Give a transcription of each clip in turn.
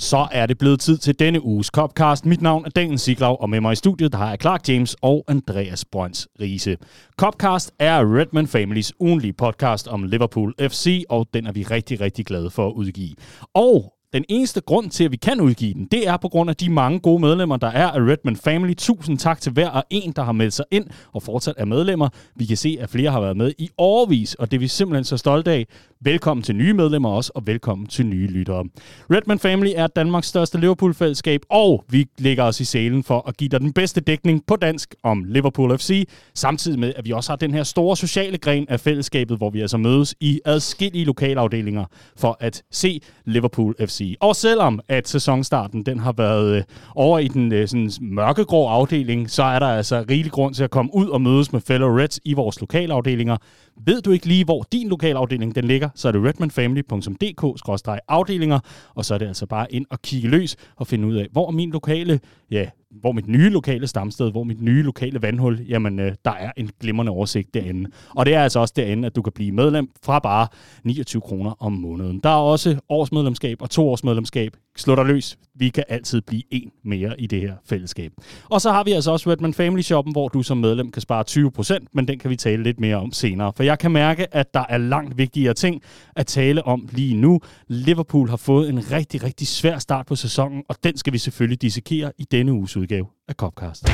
Så er det blevet tid til denne uges Copcast. Mit navn er Daniel Siglau, og med mig i studiet der har jeg Clark James og Andreas Brøns Riese. Copcast er Redman Families ugenlige podcast om Liverpool FC, og den er vi rigtig, rigtig glade for at udgive. Og den eneste grund til, at vi kan udgive den, det er på grund af de mange gode medlemmer, der er af Redman Family. Tusind tak til hver og en, der har meldt sig ind og fortsat er medlemmer. Vi kan se, at flere har været med i overvis, og det er vi simpelthen så stolte af. Velkommen til nye medlemmer også, og velkommen til nye lyttere. Redman Family er Danmarks største Liverpool-fællesskab, og vi lægger os i selen for at give dig den bedste dækning på dansk om Liverpool FC, samtidig med, at vi også har den her store sociale gren af fællesskabet, hvor vi altså mødes i adskillige lokalafdelinger for at se Liverpool FC. Og selvom at sæsonstarten den har været øh, over i den øh, sådan mørkegrå afdeling, så er der altså rigelig grund til at komme ud og mødes med fellow Reds i vores lokalafdelinger. Ved du ikke lige, hvor din lokalafdeling den ligger, så er det redmanfamily.dk-afdelinger, og så er det altså bare ind og kigge løs og finde ud af, hvor min lokale, ja, hvor mit nye lokale stamsted, hvor mit nye lokale vandhul, jamen øh, der er en glimrende oversigt derinde. Og det er altså også derinde, at du kan blive medlem fra bare 29 kroner om måneden. Der er også årsmedlemskab og to års medlemskab. Slå dig løs. Vi kan altid blive en mere i det her fællesskab. Og så har vi altså også Redman Family Shoppen, hvor du som medlem kan spare 20%, men den kan vi tale lidt mere om senere. For jeg kan mærke, at der er langt vigtigere ting at tale om lige nu. Liverpool har fået en rigtig, rigtig svær start på sæsonen, og den skal vi selvfølgelig dissekere i denne uges udgave af Copcast.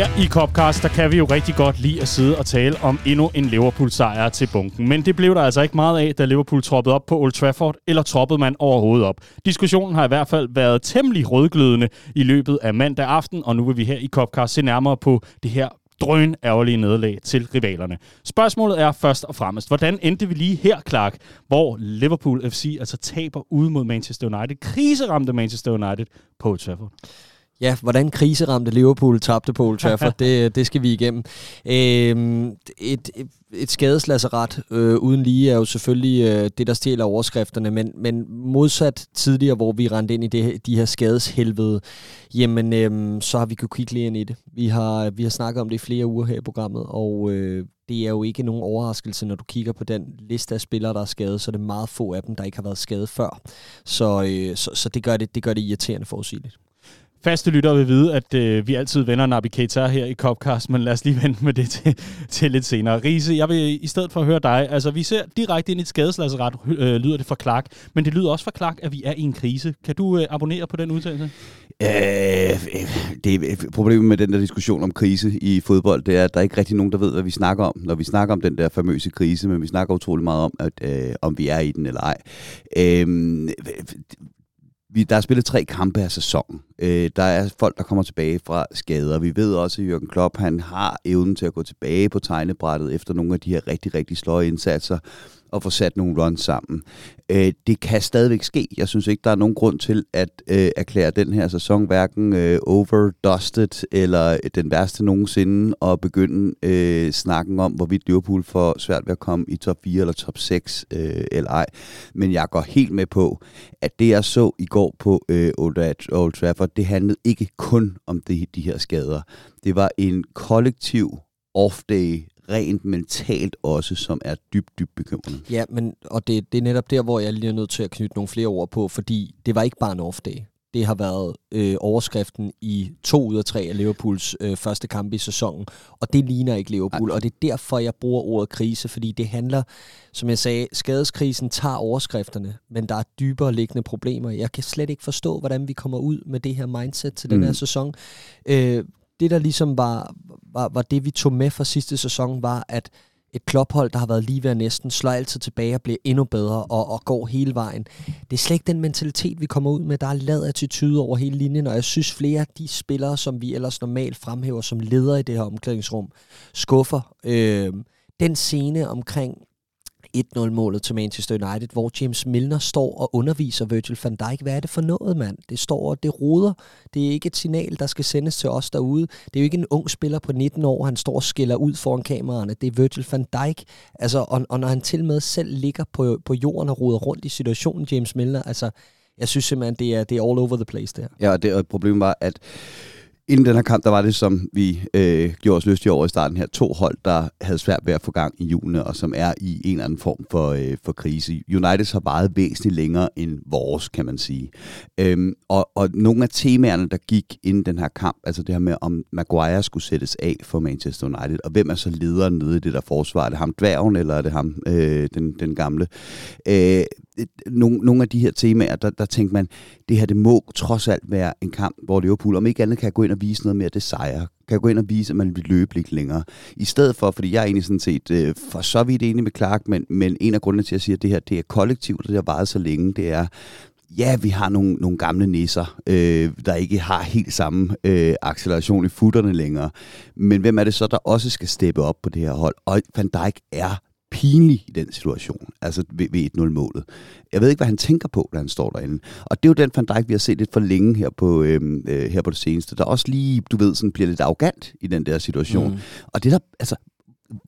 Her i Copcast, der kan vi jo rigtig godt lide at sidde og tale om endnu en Liverpool-sejr til bunken. Men det blev der altså ikke meget af, da Liverpool troppede op på Old Trafford, eller troppede man overhovedet op. Diskussionen har i hvert fald været temmelig rødglødende i løbet af mandag aften, og nu vil vi her i Copcast se nærmere på det her drøn ærgerlige nederlag til rivalerne. Spørgsmålet er først og fremmest, hvordan endte vi lige her, Clark, hvor Liverpool FC altså taber ude mod Manchester United, kriseramte Manchester United på Old Trafford? Ja, hvordan kriseramte Liverpool tabte på Old Trafford, det, det skal vi igennem. Øhm, et, et, skadeslasseret øh, uden lige er jo selvfølgelig øh, det, der stjæler overskrifterne, men, men modsat tidligere, hvor vi rendte ind i det, de her skadeshelvede, jamen øh, så har vi kunnet kigge lige ind i det. Vi har, vi har snakket om det i flere uger her i programmet, og øh, det er jo ikke nogen overraskelse, når du kigger på den liste af spillere, der er skadet, så er det meget få af dem, der ikke har været skadet før. Så, øh, så, så det, gør det, det gør det irriterende forudsigeligt. Faste lyttere vil vide, at øh, vi altid vender Nabi Keita her i Copcast, men lad os lige vente med det til, til lidt senere. Riese, jeg vil i stedet for at høre dig, altså vi ser direkte ind i et skadesladsret, øh, lyder det fra Clark, men det lyder også fra Clark, at vi er i en krise. Kan du øh, abonnere på den udtalelse? Øh, øh det øh, problemet med den der diskussion om krise i fodbold, det er, at der er ikke rigtig nogen, der ved, hvad vi snakker om, når vi snakker om den der famøse krise, men vi snakker utrolig meget om, at, øh, om vi er i den eller ej. Øh, vi, der er spillet tre kampe af sæsonen. Øh, der er folk, der kommer tilbage fra skader. Vi ved også, at Jørgen Klopp han har evnen til at gå tilbage på tegnebrættet efter nogle af de her rigtig, rigtig sløje indsatser at få sat nogle runs sammen. Øh, det kan stadigvæk ske. Jeg synes ikke, der er nogen grund til at øh, erklære den her sæson hverken øh, overdusted eller den værste nogensinde og begynde øh, snakken om, hvorvidt Liverpool får svært ved at komme i top 4 eller top 6 øh, eller ej. Men jeg går helt med på, at det jeg så i går på øh, Old Trafford, det handlede ikke kun om de, de her skader. Det var en kollektiv off-day rent mentalt også, som er dybt, dybt bekymrende. Ja, men, og det, det er netop der, hvor jeg lige er nødt til at knytte nogle flere ord på, fordi det var ikke bare en off-day. Det har været øh, overskriften i to ud af tre af Liverpools øh, første kampe i sæsonen, og det ligner ikke Liverpool, Ej. og det er derfor, jeg bruger ordet krise, fordi det handler, som jeg sagde, skadeskrisen tager overskrifterne, men der er dybere liggende problemer. Jeg kan slet ikke forstå, hvordan vi kommer ud med det her mindset til mm. den her sæson. Øh, det, der ligesom var, var, var det, vi tog med fra sidste sæson, var, at et klophold, der har været lige ved at næsten, slår altid tilbage og bliver endnu bedre og, og går hele vejen. Det er slet ikke den mentalitet, vi kommer ud med. Der er lad attitude over hele linjen, og jeg synes flere af de spillere, som vi ellers normalt fremhæver som ledere i det her omklædningsrum, skuffer. Øh, den scene omkring 1-0-målet til Manchester United, hvor James Milner står og underviser Virgil van Dijk. Hvad er det for noget, mand? Det står og det ruder. Det er ikke et signal, der skal sendes til os derude. Det er jo ikke en ung spiller på 19 år, han står og skiller ud foran kameraerne. Det er Virgil van Dijk. Altså, og, og når han til med selv ligger på, på jorden og ruder rundt i situationen, James Milner, altså, jeg synes simpelthen, det er, det er all over the place der. Ja, og det og problemet var, at inden den her kamp, der var det, som vi øh, gjorde os lystige over i starten her, to hold, der havde svært ved at få gang i julene, og som er i en eller anden form for, øh, for krise. United har meget væsentligt længere end vores, kan man sige. Øhm, og, og nogle af temaerne, der gik inden den her kamp, altså det her med, om Maguire skulle sættes af for Manchester United, og hvem er så lederen nede i det der forsvar? Er det ham dværgen, eller er det ham, øh, den, den gamle? Øh, nogle, nogle af de her temaer, der, der tænkte man, det her det må trods alt være en kamp, hvor Liverpool om ikke andet kan gå ind og vise noget mere det sejr. Kan gå ind og vise, at man vil løbe lidt længere. I stedet for, fordi jeg er egentlig sådan set øh, for så vidt enig med Clark, men, men en af grundene til at sige, at det her det er kollektivt, og det har varet så længe, det er, ja, vi har nogle, nogle gamle nisser, øh, der ikke har helt samme øh, acceleration i futterne længere. Men hvem er det så, der også skal steppe op på det her hold? Og Van Dijk er pinlig i den situation, altså ved, ved 1-0-målet. Jeg ved ikke, hvad han tænker på, da han står derinde. Og det er jo den Van Dijk, vi har set lidt for længe her på, øhm, øh, her på det seneste, der også lige, du ved, sådan bliver lidt arrogant i den der situation. Mm. Og det der, altså,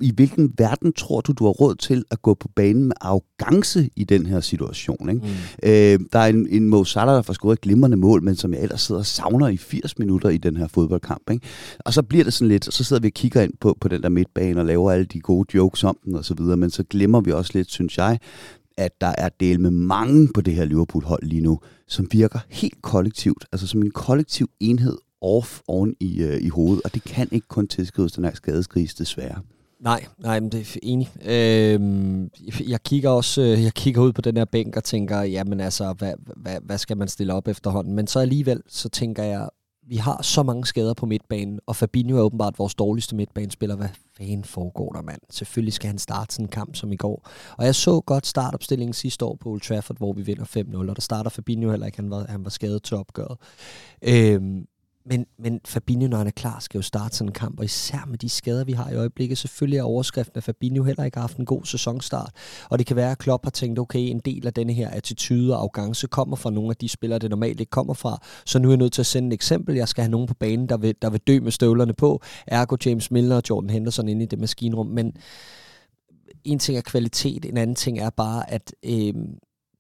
i hvilken verden tror du, du har råd til at gå på banen med arrogance i den her situation? Ikke? Mm. Øh, der er en, en Mo Salah, der får scoret et glimrende mål, men som jeg ellers sidder og savner i 80 minutter i den her fodboldkamp. Ikke? Og så bliver det sådan lidt, så sidder vi og kigger ind på, på den der midtbane og laver alle de gode jokes om den og så videre, men så glemmer vi også lidt, synes jeg, at der er del med mange på det her Liverpool-hold lige nu, som virker helt kollektivt, altså som en kollektiv enhed off oven i, øh, i hovedet, og det kan ikke kun tilskrives den her skadeskris, desværre. Nej, nej, men det er enig. Øhm, jeg kigger også øh, jeg kigger ud på den her bænk og tænker, jamen altså, hvad, hvad, hvad skal man stille op efterhånden? Men så alligevel, så tænker jeg, vi har så mange skader på midtbanen, og Fabinho er åbenbart vores dårligste midtbanespiller. Hvad fanden foregår der, mand? Selvfølgelig skal han starte sådan en kamp som i går. Og jeg så godt startopstillingen sidste år på Old Trafford, hvor vi vinder 5-0, og der starter Fabinho heller ikke, han var, han var skadet til opgøret. Øhm, men, men Fabinho, når han er klar, skal jo starte sådan en kamp, og især med de skader, vi har i øjeblikket. Selvfølgelig er overskriften, at Fabinho heller ikke har haft en god sæsonstart. Og det kan være, at Klopp har tænkt, okay, en del af denne her attitude og arrogance kommer fra nogle af de spillere, det normalt ikke kommer fra. Så nu er jeg nødt til at sende et eksempel. Jeg skal have nogen på banen, der vil, der vil dø med støvlerne på. Ergo James Milner og Jordan Henderson inde i det maskinrum. Men en ting er kvalitet, en anden ting er bare, at øh,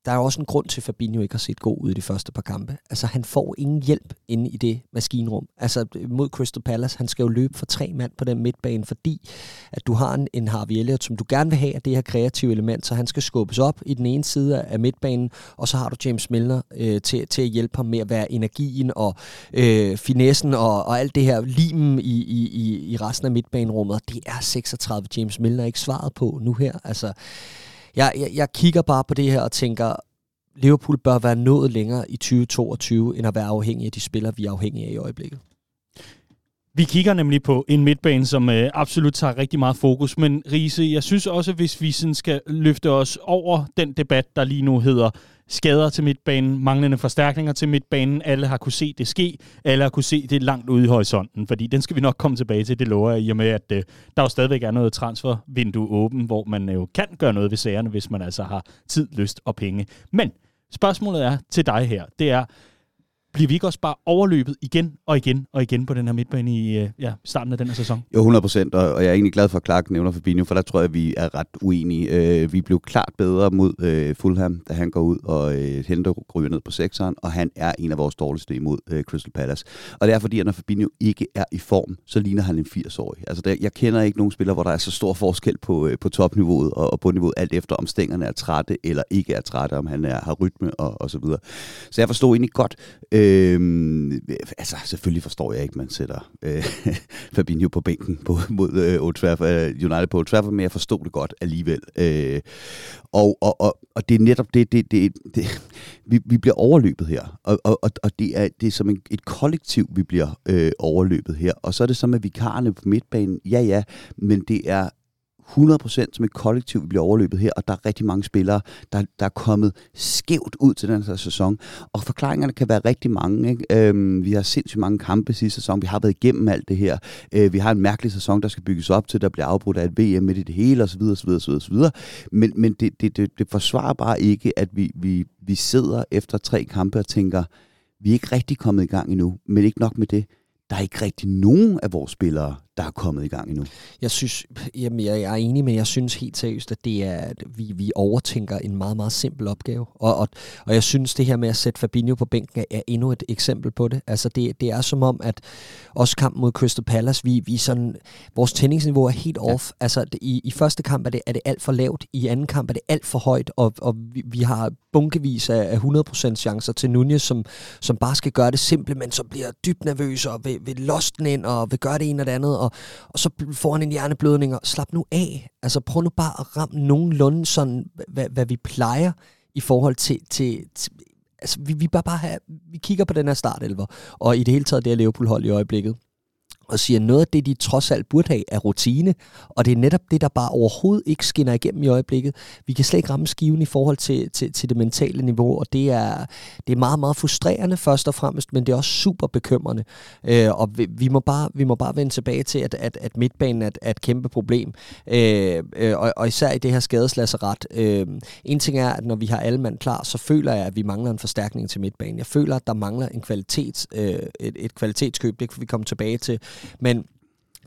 der er også en grund til, at Fabinho ikke har set god ud i de første par kampe. Altså, han får ingen hjælp inde i det maskinrum. Altså, mod Crystal Palace, han skal jo løbe for tre mand på den midtbane, fordi at du har en, en Harvey Elliott, som du gerne vil have af det her kreative element, så han skal skubbes op i den ene side af midtbanen, og så har du James Milner øh, til, til at hjælpe ham med at være energien og øh, finessen og, og alt det her limen i, i, i, i resten af midtbanerummet. Det er 36 James Milner ikke svaret på nu her. Altså, jeg, jeg, jeg kigger bare på det her og tænker, Liverpool bør være nået længere i 2022, end at være afhængig af de spillere, vi er afhængige af i øjeblikket. Vi kigger nemlig på en midtbane, som øh, absolut tager rigtig meget fokus. Men Riese, jeg synes også, hvis vi sådan skal løfte os over den debat, der lige nu hedder skader til midtbanen, manglende forstærkninger til midtbanen, alle har kunne se det ske, alle har kunne se det langt ude i horisonten, fordi den skal vi nok komme tilbage til, det lover jeg, i og med, at øh, der jo stadigvæk er noget transfervindue åben, hvor man jo kan gøre noget ved sagerne, hvis man altså har tid, lyst og penge. Men spørgsmålet er til dig her, det er, bliver vi ikke også bare overløbet igen og igen og igen på den her midtbane i øh, ja, starten af den her sæson? Jo, 100 procent, og jeg er egentlig glad for, at Clark nævner Fabinho, for der tror jeg, at vi er ret uenige. Øh, vi blev klart bedre mod øh, Fulham, da han går ud og øh, henter ryger ned på sekseren, og han er en af vores dårligste imod øh, Crystal Palace. Og det er fordi, at når Fabinho ikke er i form, så ligner han en 80-årig. Altså, der, jeg kender ikke nogen spiller, hvor der er så stor forskel på, øh, på topniveauet og, og på alt efter om stængerne er trætte eller ikke er trætte, om han er, har rytme og, og så videre. Så jeg forstår egentlig godt, Øhm, altså, selvfølgelig forstår jeg ikke, man sætter øh, Fabinho på bænken på, mod øh, Old Trafford, øh, United på Old Trafford, men jeg forstod det godt alligevel. Øh, og, og, og, og det er netop det, det, det, det vi, vi bliver overløbet her, og, og, og det, er, det er som en, et kollektiv, vi bliver øh, overløbet her. Og så er det som, med vikarerne på midtbanen, ja ja, men det er 100% som et kollektiv, vi bliver overløbet her, og der er rigtig mange spillere, der, der er kommet skævt ud til den her sæson. Og forklaringerne kan være rigtig mange. Ikke? Øhm, vi har sindssygt mange kampe sidste sæson, vi har været igennem alt det her. Øh, vi har en mærkelig sæson, der skal bygges op til, der bliver afbrudt af et VM midt i det hele, osv. osv., osv., osv. Men, men det, det, det, det forsvarer bare ikke, at vi, vi, vi sidder efter tre kampe og tænker, vi er ikke rigtig kommet i gang endnu, men ikke nok med det. Der er ikke rigtig nogen af vores spillere, der er kommet i gang endnu. Jeg synes, jamen jeg, er enig, men jeg synes helt seriøst, at det er, at vi, vi overtænker en meget, meget simpel opgave. Og, og, og jeg synes, det her med at sætte Fabinho på bænken er, endnu et eksempel på det. Altså det, det er som om, at også kampen mod Crystal Palace, vi, vi sådan, vores tændingsniveau er helt ja. off. Altså i, i første kamp er det, er det alt for lavt, i anden kamp er det alt for højt, og, og vi, vi har bunkevis af, af 100% chancer til Nunez, som, som bare skal gøre det simple, men så bliver dybt nervøs og vil, vil losse den ind og vil gøre det ene og det andet, og, og så får han en hjerneblødning, og slap nu af. Altså prøv nu bare at ramme nogenlunde sådan, hvad, hvad vi plejer i forhold til, til, til altså vi, vi bare bare have, vi kigger på den her startelver, og i det hele taget det her Liverpool-hold i øjeblikket, og siger, at noget af det, de trods alt burde have, er rutine, og det er netop det, der bare overhovedet ikke skinner igennem i øjeblikket. Vi kan slet ikke ramme skiven i forhold til, til, til det mentale niveau, og det er, det er meget, meget frustrerende først og fremmest, men det er også super bekymrende. Øh, og vi, vi, må bare, vi må bare vende tilbage til, at, at, at midtbanen er, er et kæmpe problem, øh, øh, og, og især i det her skadeslasseret. Øh, en ting er, at når vi har alle mand klar, så føler jeg, at vi mangler en forstærkning til midtbanen. Jeg føler, at der mangler en kvalitet, øh, et, et kvalitetskøb, det kan vi komme tilbage til, men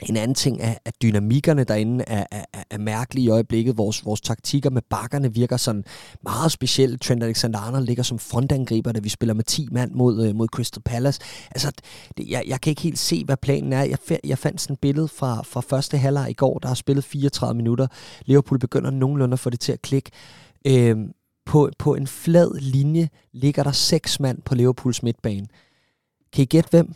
en anden ting er, at dynamikkerne derinde er, er, er mærkelige i øjeblikket. Vores, vores taktikker med bakkerne virker sådan meget specielt. Trent Alexander-Arnold ligger som frontangriber, da vi spiller med 10 mand mod, øh, mod Crystal Palace. Altså, det, jeg, jeg kan ikke helt se, hvad planen er. Jeg, jeg fandt sådan et billede fra, fra første halvleg i går, der har spillet 34 minutter. Liverpool begynder nogenlunde at få det til at klikke. Øh, på, på en flad linje ligger der seks mand på Liverpools midtbane. Kan I gætte hvem?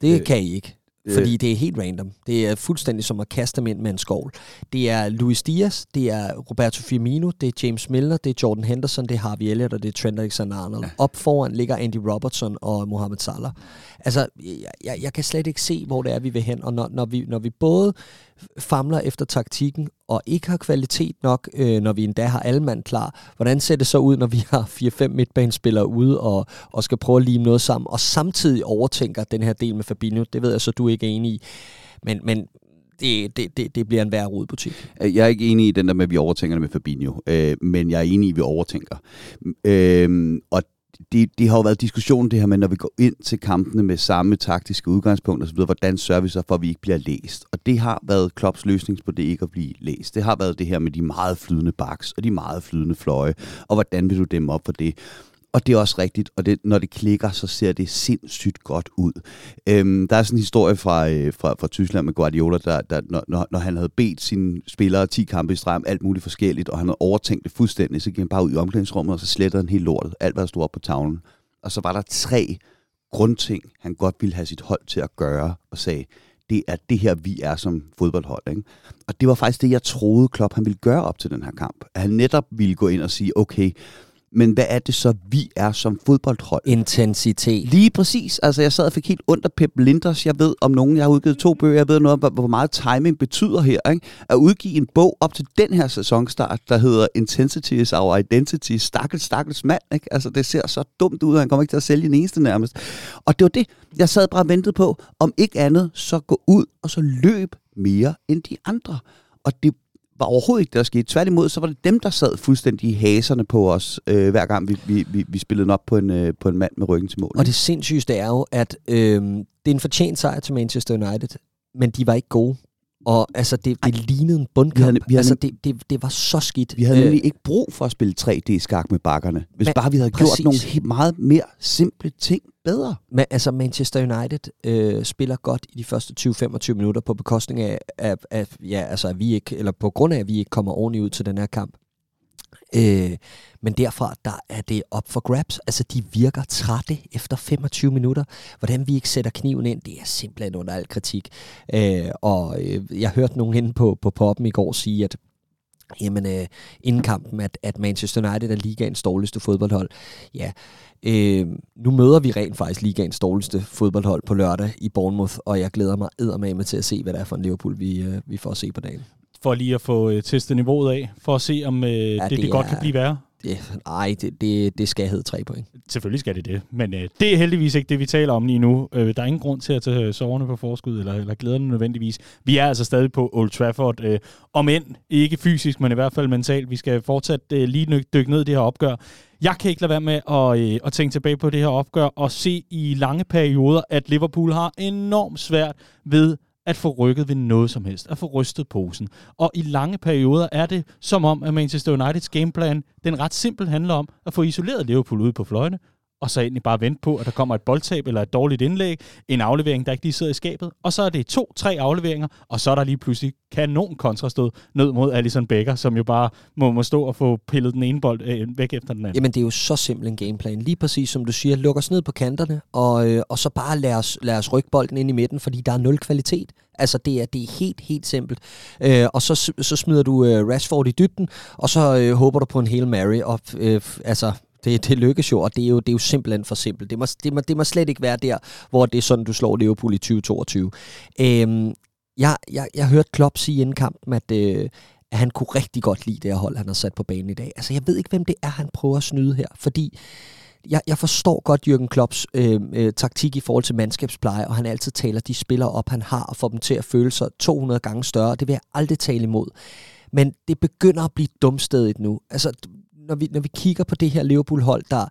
Det øh, kan I ikke. Fordi det er helt random. Det er fuldstændig som at kaste dem ind med en skovl. Det er Luis Diaz, det er Roberto Firmino, det er James Milner, det er Jordan Henderson, det er Harvey Elliott og det er Trent Alexander-Arnold. Ja. Op foran ligger Andy Robertson og Mohamed Salah. Altså, jeg, jeg kan slet ikke se, hvor det er, vi vil hen. Og når, når, vi, når vi både famler efter taktikken og ikke har kvalitet nok, øh, når vi endda har alle mand klar. Hvordan ser det så ud, når vi har 4-5 midtbanespillere ude og, og skal prøve at lime noget sammen, og samtidig overtænker den her del med Fabinho? Det ved jeg så, du er ikke enig i. Men, men det, det, det, det bliver en værre rodbutik. Øh, jeg er ikke enig i den der med, at vi overtænker det med Fabinho, øh, men jeg er enig i, at vi overtænker. Øh, og det, det har jo været diskussion det her med, når vi går ind til kampene med samme taktiske udgangspunkt osv., hvordan sørger vi så for, at vi ikke bliver læst? Og det har været Klopps løsning på det ikke at blive læst. Det har været det her med de meget flydende baks og de meget flydende fløje, og hvordan vil du dem op for det? Og det er også rigtigt, og det, når det klikker, så ser det sindssygt godt ud. Øhm, der er sådan en historie fra, øh, fra, fra Tyskland med Guardiola, der, der, når, når han havde bedt sine spillere 10 kampe i streg alt muligt forskelligt, og han havde overtænkt det fuldstændig, så gik han bare ud i omklædningsrummet, og så slettede han helt lortet, alt hvad der stod op på tavlen. Og så var der tre grundting, han godt ville have sit hold til at gøre, og sagde, det er det her, vi er som fodboldhold. Ikke? Og det var faktisk det, jeg troede Klopp han ville gøre op til den her kamp. At han netop ville gå ind og sige, okay, men hvad er det så, vi er som fodboldhold? Intensitet. Lige præcis. Altså, jeg sad og fik helt ondt af Pep Linders. Jeg ved om nogen, jeg har udgivet to bøger, jeg ved noget om, hvor meget timing betyder her. Ikke? At udgive en bog op til den her sæsonstart, der hedder Intensity is our identity. Stakkels, stakkels mand. Ikke? Altså, det ser så dumt ud, at han kommer ikke til at sælge en eneste nærmest. Og det var det, jeg sad bare og ventede på. Om ikke andet, så gå ud og så løb mere end de andre. Og det var overhovedet ikke det, der skete. Tværtimod, så var det dem, der sad fuldstændig i haserne på os, øh, hver gang vi, vi, vi, vi spillede op på en, øh, på en mand med ryggen til mål. Og det sindssyge er jo, at øh, det er en fortjent sejr til Manchester United, men de var ikke gode. Og altså, det, det lignede en bundkamp. Vi havde, vi havde, altså, det, det, det var så skidt. Vi havde øh, nemlig ikke brug for at spille 3D-skak med bakkerne. Hvis men, bare vi havde præcis. gjort nogle meget mere simple ting bedre. Men altså, Manchester United øh, spiller godt i de første 20-25 minutter på bekostning af, af, af, ja, altså, at vi ikke, eller på grund af, at vi ikke kommer ordentligt ud til den her kamp. Øh, men derfra, der er det op for grabs. Altså, de virker trætte efter 25 minutter. Hvordan vi ikke sætter kniven ind, det er simpelthen under al kritik. Øh, og øh, jeg hørte nogen inde på, på poppen i går sige, at jamen, øh, inden kampen, at, at Manchester United er ligaens dårligste fodboldhold. Ja, øh, nu møder vi rent faktisk ligaens dårligste fodboldhold på lørdag i Bournemouth, og jeg glæder mig eddermame til at se, hvad der er for en Liverpool, vi, øh, vi får at se på dagen for lige at få øh, testet niveauet af, for at se, om øh, ja, det, det, det godt er, kan blive værre? Det, ej, det, det, det skal hedde tre point. Selvfølgelig skal det det, men øh, det er heldigvis ikke det, vi taler om lige nu. Øh, der er ingen grund til at tage soverne på forskud, eller, eller glæderne nødvendigvis. Vi er altså stadig på Old Trafford, øh, om end ikke fysisk, men i hvert fald mentalt. Vi skal fortsat øh, lige dykke ned i det her opgør. Jeg kan ikke lade være med at, øh, at tænke tilbage på det her opgør og se i lange perioder, at Liverpool har enormt svært ved at få rykket ved noget som helst, at få rystet posen. Og i lange perioder er det som om, at Manchester Uniteds gameplan, den ret simpelt handler om at få isoleret Liverpool ude på fløjene, og så egentlig bare vente på, at der kommer et boldtab eller et dårligt indlæg, en aflevering, der ikke lige sidder i skabet, og så er det to-tre afleveringer, og så er der lige pludselig kanon kontrastød ned mod Alison Becker, som jo bare må, må stå og få pillet den ene bold øh, væk efter den anden. Jamen det er jo så simpel en gameplan. Lige præcis som du siger, luk os ned på kanterne, og, øh, og så bare lad os, lad os rykke bolden ind i midten, fordi der er nul kvalitet. Altså, det er, det er helt, helt simpelt. Øh, og så, så smider du øh, Rashford i dybden, og så øh, håber du på en Hail Mary. Og, øh, altså, det, det lykkes jo, og det er jo, det er jo simpelthen for simpelt. Det må, det, må, det må slet ikke være der, hvor det er sådan, du slår Liverpool i 2022. Øhm, jeg, jeg, jeg hørte Klopp sige inden kampen, at, øh, at han kunne rigtig godt lide det her hold, han har sat på banen i dag. Altså, jeg ved ikke, hvem det er, han prøver at snyde her, fordi jeg, jeg forstår godt Jürgen Klopps øh, øh, taktik i forhold til mandskabspleje, og han altid taler de spillere op, han har, og får dem til at føle sig 200 gange større. Det vil jeg aldrig tale imod. Men det begynder at blive dumstedigt nu. Altså, når vi, når vi kigger på det her Liverpool-hold, der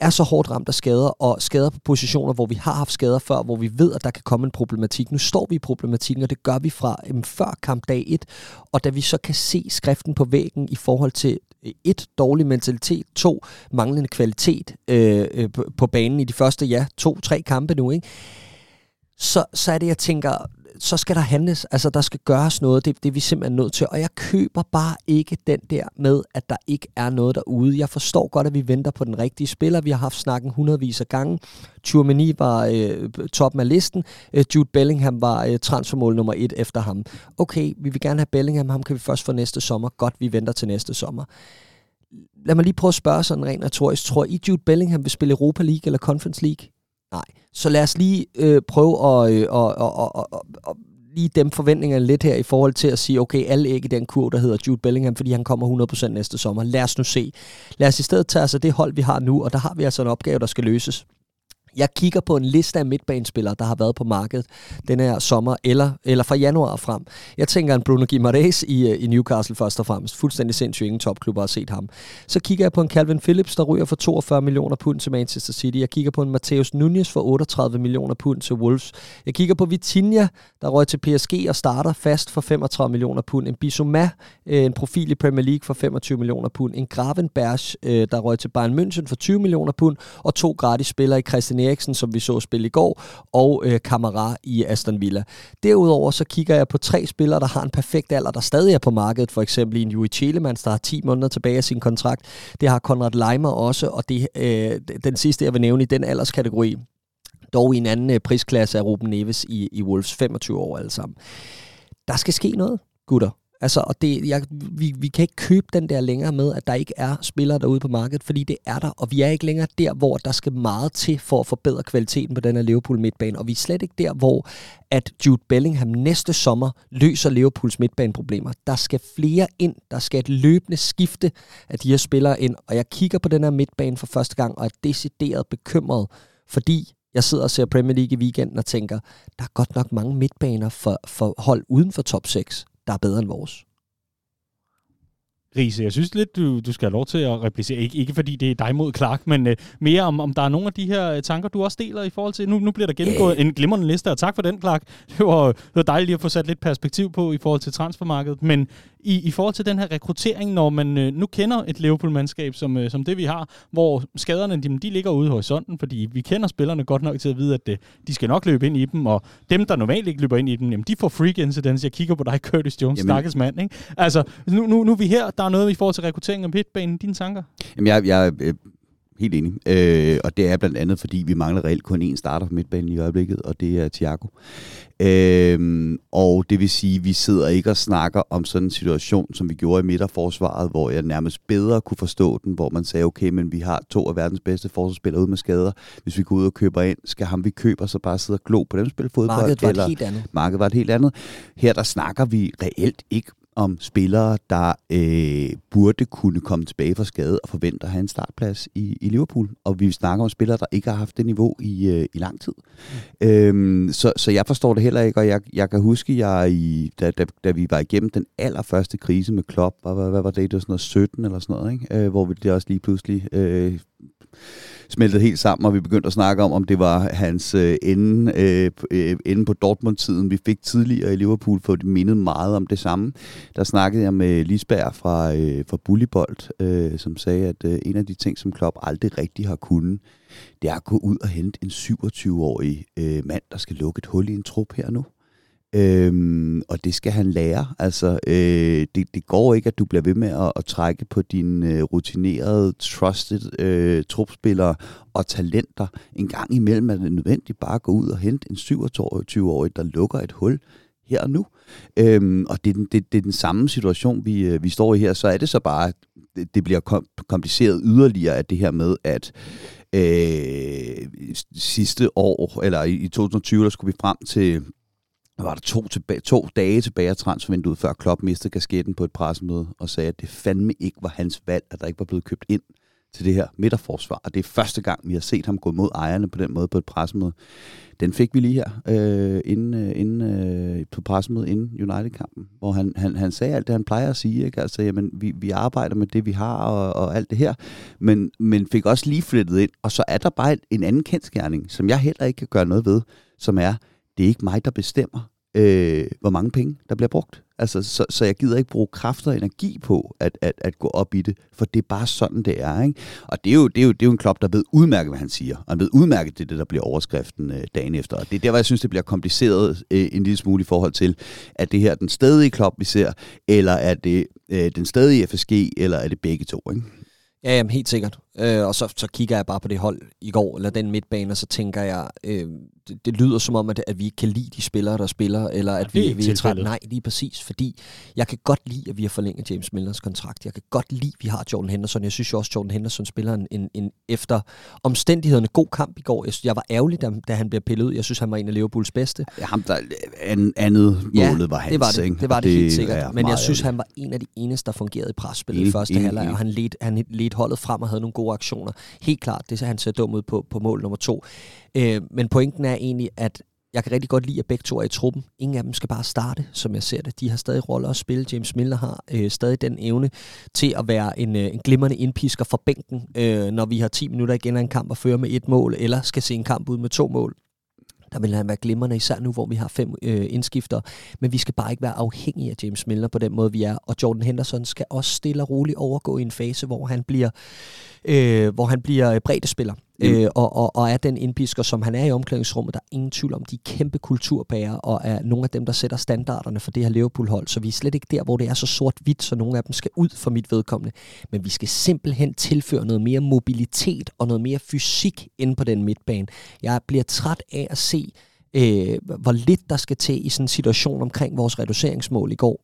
er så hårdt ramt af skader, og skader på positioner, hvor vi har haft skader før, hvor vi ved, at der kan komme en problematik. Nu står vi i problematikken, og det gør vi fra jamen, før kampdag 1, og da vi så kan se skriften på væggen i forhold til øh, et, dårlig mentalitet, to, manglende kvalitet øh, øh, på banen i de første, ja, to, tre kampe nu, ikke? Så, så er det, jeg tænker, så skal der handles. Altså, der skal gøres noget. Det, det er vi simpelthen nødt til. Og jeg køber bare ikke den der med, at der ikke er noget derude. Jeg forstår godt, at vi venter på den rigtige spiller. Vi har haft snakken hundredvis af gange. Tchouameni var øh, toppen af listen. Øh, Jude Bellingham var øh, transfermål nummer et efter ham. Okay, vi vil gerne have Bellingham. Ham kan vi først få næste sommer. Godt, vi venter til næste sommer. Lad mig lige prøve at spørge sådan rent retorisk. Tror I, Jude Bellingham vil spille Europa League eller Conference League? Nej. Så lad os lige øh, prøve at, øh, og, og, og, og, og lige dem forventningerne lidt her i forhold til at sige, okay, alle ikke i den kurv, der hedder Jude Bellingham, fordi han kommer 100% næste sommer. Lad os nu se. Lad os i stedet tage altså det hold, vi har nu, og der har vi altså en opgave, der skal løses. Jeg kigger på en liste af midtbanespillere, der har været på markedet den her sommer, eller, eller fra januar frem. Jeg tænker en Bruno Guimaraes i, øh, i Newcastle først og fremmest. Fuldstændig sindssygt, ingen topklubber har set ham. Så kigger jeg på en Calvin Phillips, der ryger for 42 millioner pund til Manchester City. Jeg kigger på en Mateus Nunez for 38 millioner pund til Wolves. Jeg kigger på Vitinha, der røg til PSG og starter fast for 35 millioner pund. En Bissouma, øh, en profil i Premier League for 25 millioner pund. En Gravenberg, øh, der røg til Bayern München for 20 millioner pund. Og to gratis spillere i Christian Eriksen, som vi så spille i går, og øh, Kamara i Aston Villa. Derudover så kigger jeg på tre spillere, der har en perfekt alder, der stadig er på markedet. For eksempel en Juri Chelemans, der har 10 måneder tilbage af sin kontrakt. Det har Konrad Leimer også, og det, øh, den sidste, jeg vil nævne i den alderskategori, dog i en anden øh, prisklasse af Ruben Neves i, i Wolves, 25 år alle sammen. Der skal ske noget, gutter. Altså, og det, jeg, vi, vi kan ikke købe den der længere med, at der ikke er spillere derude på markedet, fordi det er der, og vi er ikke længere der, hvor der skal meget til for at forbedre kvaliteten på den her Liverpool midtbane, og vi er slet ikke der, hvor at Jude Bellingham næste sommer løser Liverpools midtbaneproblemer. Der skal flere ind, der skal et løbende skifte af de her spillere ind, og jeg kigger på den her midtbane for første gang, og er decideret bekymret, fordi jeg sidder og ser Premier League i weekenden og tænker, der er godt nok mange midtbaner for, for hold uden for top 6 der er bedre end vores. Riese, jeg synes lidt, du, du skal have lov til at replicere. Ikke, ikke fordi det er dig mod Clark, men uh, mere om, om der er nogle af de her uh, tanker, du også deler i forhold til... Nu, nu bliver der gennemgået yeah. en glimrende liste, og tak for den, Clark. Det var, det var dejligt lige at få sat lidt perspektiv på i forhold til transfermarkedet. Men i, i forhold til den her rekruttering, når man uh, nu kender et Liverpool-mandskab som, uh, som det, vi har, hvor skaderne de, de ligger ude i horisonten, fordi vi kender spillerne godt nok til at vide, at uh, de skal nok løbe ind i dem, og dem, der normalt ikke løber ind i dem, jamen, de får freak incidents. Jeg kigger på dig, Curtis Jones, stakkels mand. Ikke? Altså, nu, nu, nu er vi her, der er noget i forhold til rekruttering af midtbanen. Dine tanker? Jamen, jeg, jeg øh, helt enig. Øh, og det er blandt andet, fordi vi mangler reelt kun én starter på midtbanen i øjeblikket, og det er Thiago. Øh, og det vil sige, at vi sidder ikke og snakker om sådan en situation, som vi gjorde i midterforsvaret, hvor jeg nærmest bedre kunne forstå den, hvor man sagde, okay, men vi har to af verdens bedste forsvarsspillere ude med skader. Hvis vi går ud og køber ind, skal ham vi køber så bare sidde og glo på dem spille fodbold? Markedet var eller, et helt andet. Markedet var et helt andet. Her der snakker vi reelt ikke om spillere, der øh, burde kunne komme tilbage fra skade og forvente at have en startplads i, i Liverpool. Og vi snakker om spillere, der ikke har haft det niveau i, øh, i lang tid. Mm. Øhm, så, så jeg forstår det heller ikke, og jeg, jeg kan huske, jeg i, da, da, da vi var igennem den allerførste krise med Klopp, hvad, hvad, hvad var det, det var sådan noget 17 eller sådan noget, ikke? Øh, hvor vi det også lige pludselig... Øh, smeltet helt sammen, og vi begyndte at snakke om, om det var hans øh, ende, øh, øh, ende på Dortmund-tiden, vi fik tidligere i Liverpool, for det mindede meget om det samme. Der snakkede jeg med Lisberg fra, øh, fra Bullibold, øh, som sagde, at øh, en af de ting, som Klopp aldrig rigtig har kunnet, det er at gå ud og hente en 27-årig øh, mand, der skal lukke et hul i en trup her nu. Øhm, og det skal han lære. Altså, øh, det, det går ikke, at du bliver ved med at, at trække på dine øh, rutinerede, trusted øh, trupspillere og talenter. En gang imellem er det nødvendigt bare at gå ud og hente en 27-årig, der lukker et hul her og nu. Øhm, og det, det, det er den samme situation, vi, øh, vi står i her. Så er det så bare, det, det bliver kom, kompliceret yderligere af det her med, at øh, sidste år, eller i, i 2020, der skulle vi frem til var der to, tilbage, to dage tilbage af transfervinduet, før Klopp mistede kasketten på et pressemøde og sagde, at det fandme ikke var hans valg, at der ikke var blevet købt ind til det her midterforsvar. Og det er første gang, vi har set ham gå mod ejerne på den måde på et pressemøde. Den fik vi lige her øh, inden, øh, inden, øh, på pressemødet inden United-kampen, hvor han, han, han sagde alt det, han plejer at sige. Ikke? Altså, jamen, vi, vi arbejder med det, vi har og, og alt det her, men, men fik også lige flyttet ind. Og så er der bare en anden kendskærning, som jeg heller ikke kan gøre noget ved, som er, det er ikke mig, der bestemmer, øh, hvor mange penge, der bliver brugt. Altså, så, så jeg gider ikke bruge kræfter og energi på at, at, at gå op i det, for det er bare sådan, det er. Ikke? Og det er, jo, det, er jo, det er jo en klop, der ved udmærket, hvad han siger. Og han ved udmærket, det er det, der bliver overskriften øh, dagen efter. Og det er der, hvor jeg synes, det bliver kompliceret øh, en lille smule i forhold til, at det her den stadige klop, vi ser, eller er det øh, den stadige FSG, eller er det begge to? Ikke? Ja, jamen, helt sikkert. Øh, og så, så kigger jeg bare på det hold i går, eller den midtbane, og så tænker jeg, øh, det, det lyder som om, at, at vi ikke kan lide de spillere, der spiller, eller at ja, vi, vi er træt. Nej, lige præcis, fordi jeg kan godt lide, at vi har forlænget James Millers kontrakt. Jeg kan godt lide, at vi har Jordan Henderson. Jeg synes jo også, at Jordan Henderson spiller en, en, en efter omstændighederne god kamp i går. Jeg, synes, jeg var ærgerlig, da, da han blev pillet ud. Jeg synes, han var en af Liverpools bedste. Ja, ham der an, andet ja, målet var hans. det var det, ikke? det, var det, det helt sikkert. Men jeg synes, ærgerligt. han var en af de eneste, der fungerede i presspillet i første halvleg, og han ledte, han ledte holdet frem og havde nogle gode aktioner. Helt klart, det han ser dum ud på, på mål nummer to. Øh, men pointen er egentlig, at jeg kan rigtig godt lide, at begge to er i truppen. Ingen af dem skal bare starte, som jeg ser det. De har stadig roller at spille. James Miller har øh, stadig den evne til at være en, øh, en glimrende indpisker fra bænken, øh, når vi har 10 minutter igen af en kamp at føre med et mål, eller skal se en kamp ud med to mål. Der vil han være glimrende, især nu, hvor vi har fem øh, indskifter. Men vi skal bare ikke være afhængige af James Milner på den måde, vi er. Og Jordan Henderson skal også stille og roligt overgå i en fase, hvor han bliver, øh, hvor han bliver øh, breddespiller. Mm. Øh, og, og, og er den indpisker, som han er i omklædningsrummet, der er ingen tvivl om, de er kæmpe kulturbærere, og er nogle af dem, der sætter standarderne for det her Liverpool-hold. Så vi er slet ikke der, hvor det er så sort-hvidt, så nogle af dem skal ud for mit vedkommende. Men vi skal simpelthen tilføre noget mere mobilitet og noget mere fysik ind på den midtbane. Jeg bliver træt af at se, øh, hvor lidt der skal til i sådan en situation omkring vores reduceringsmål i går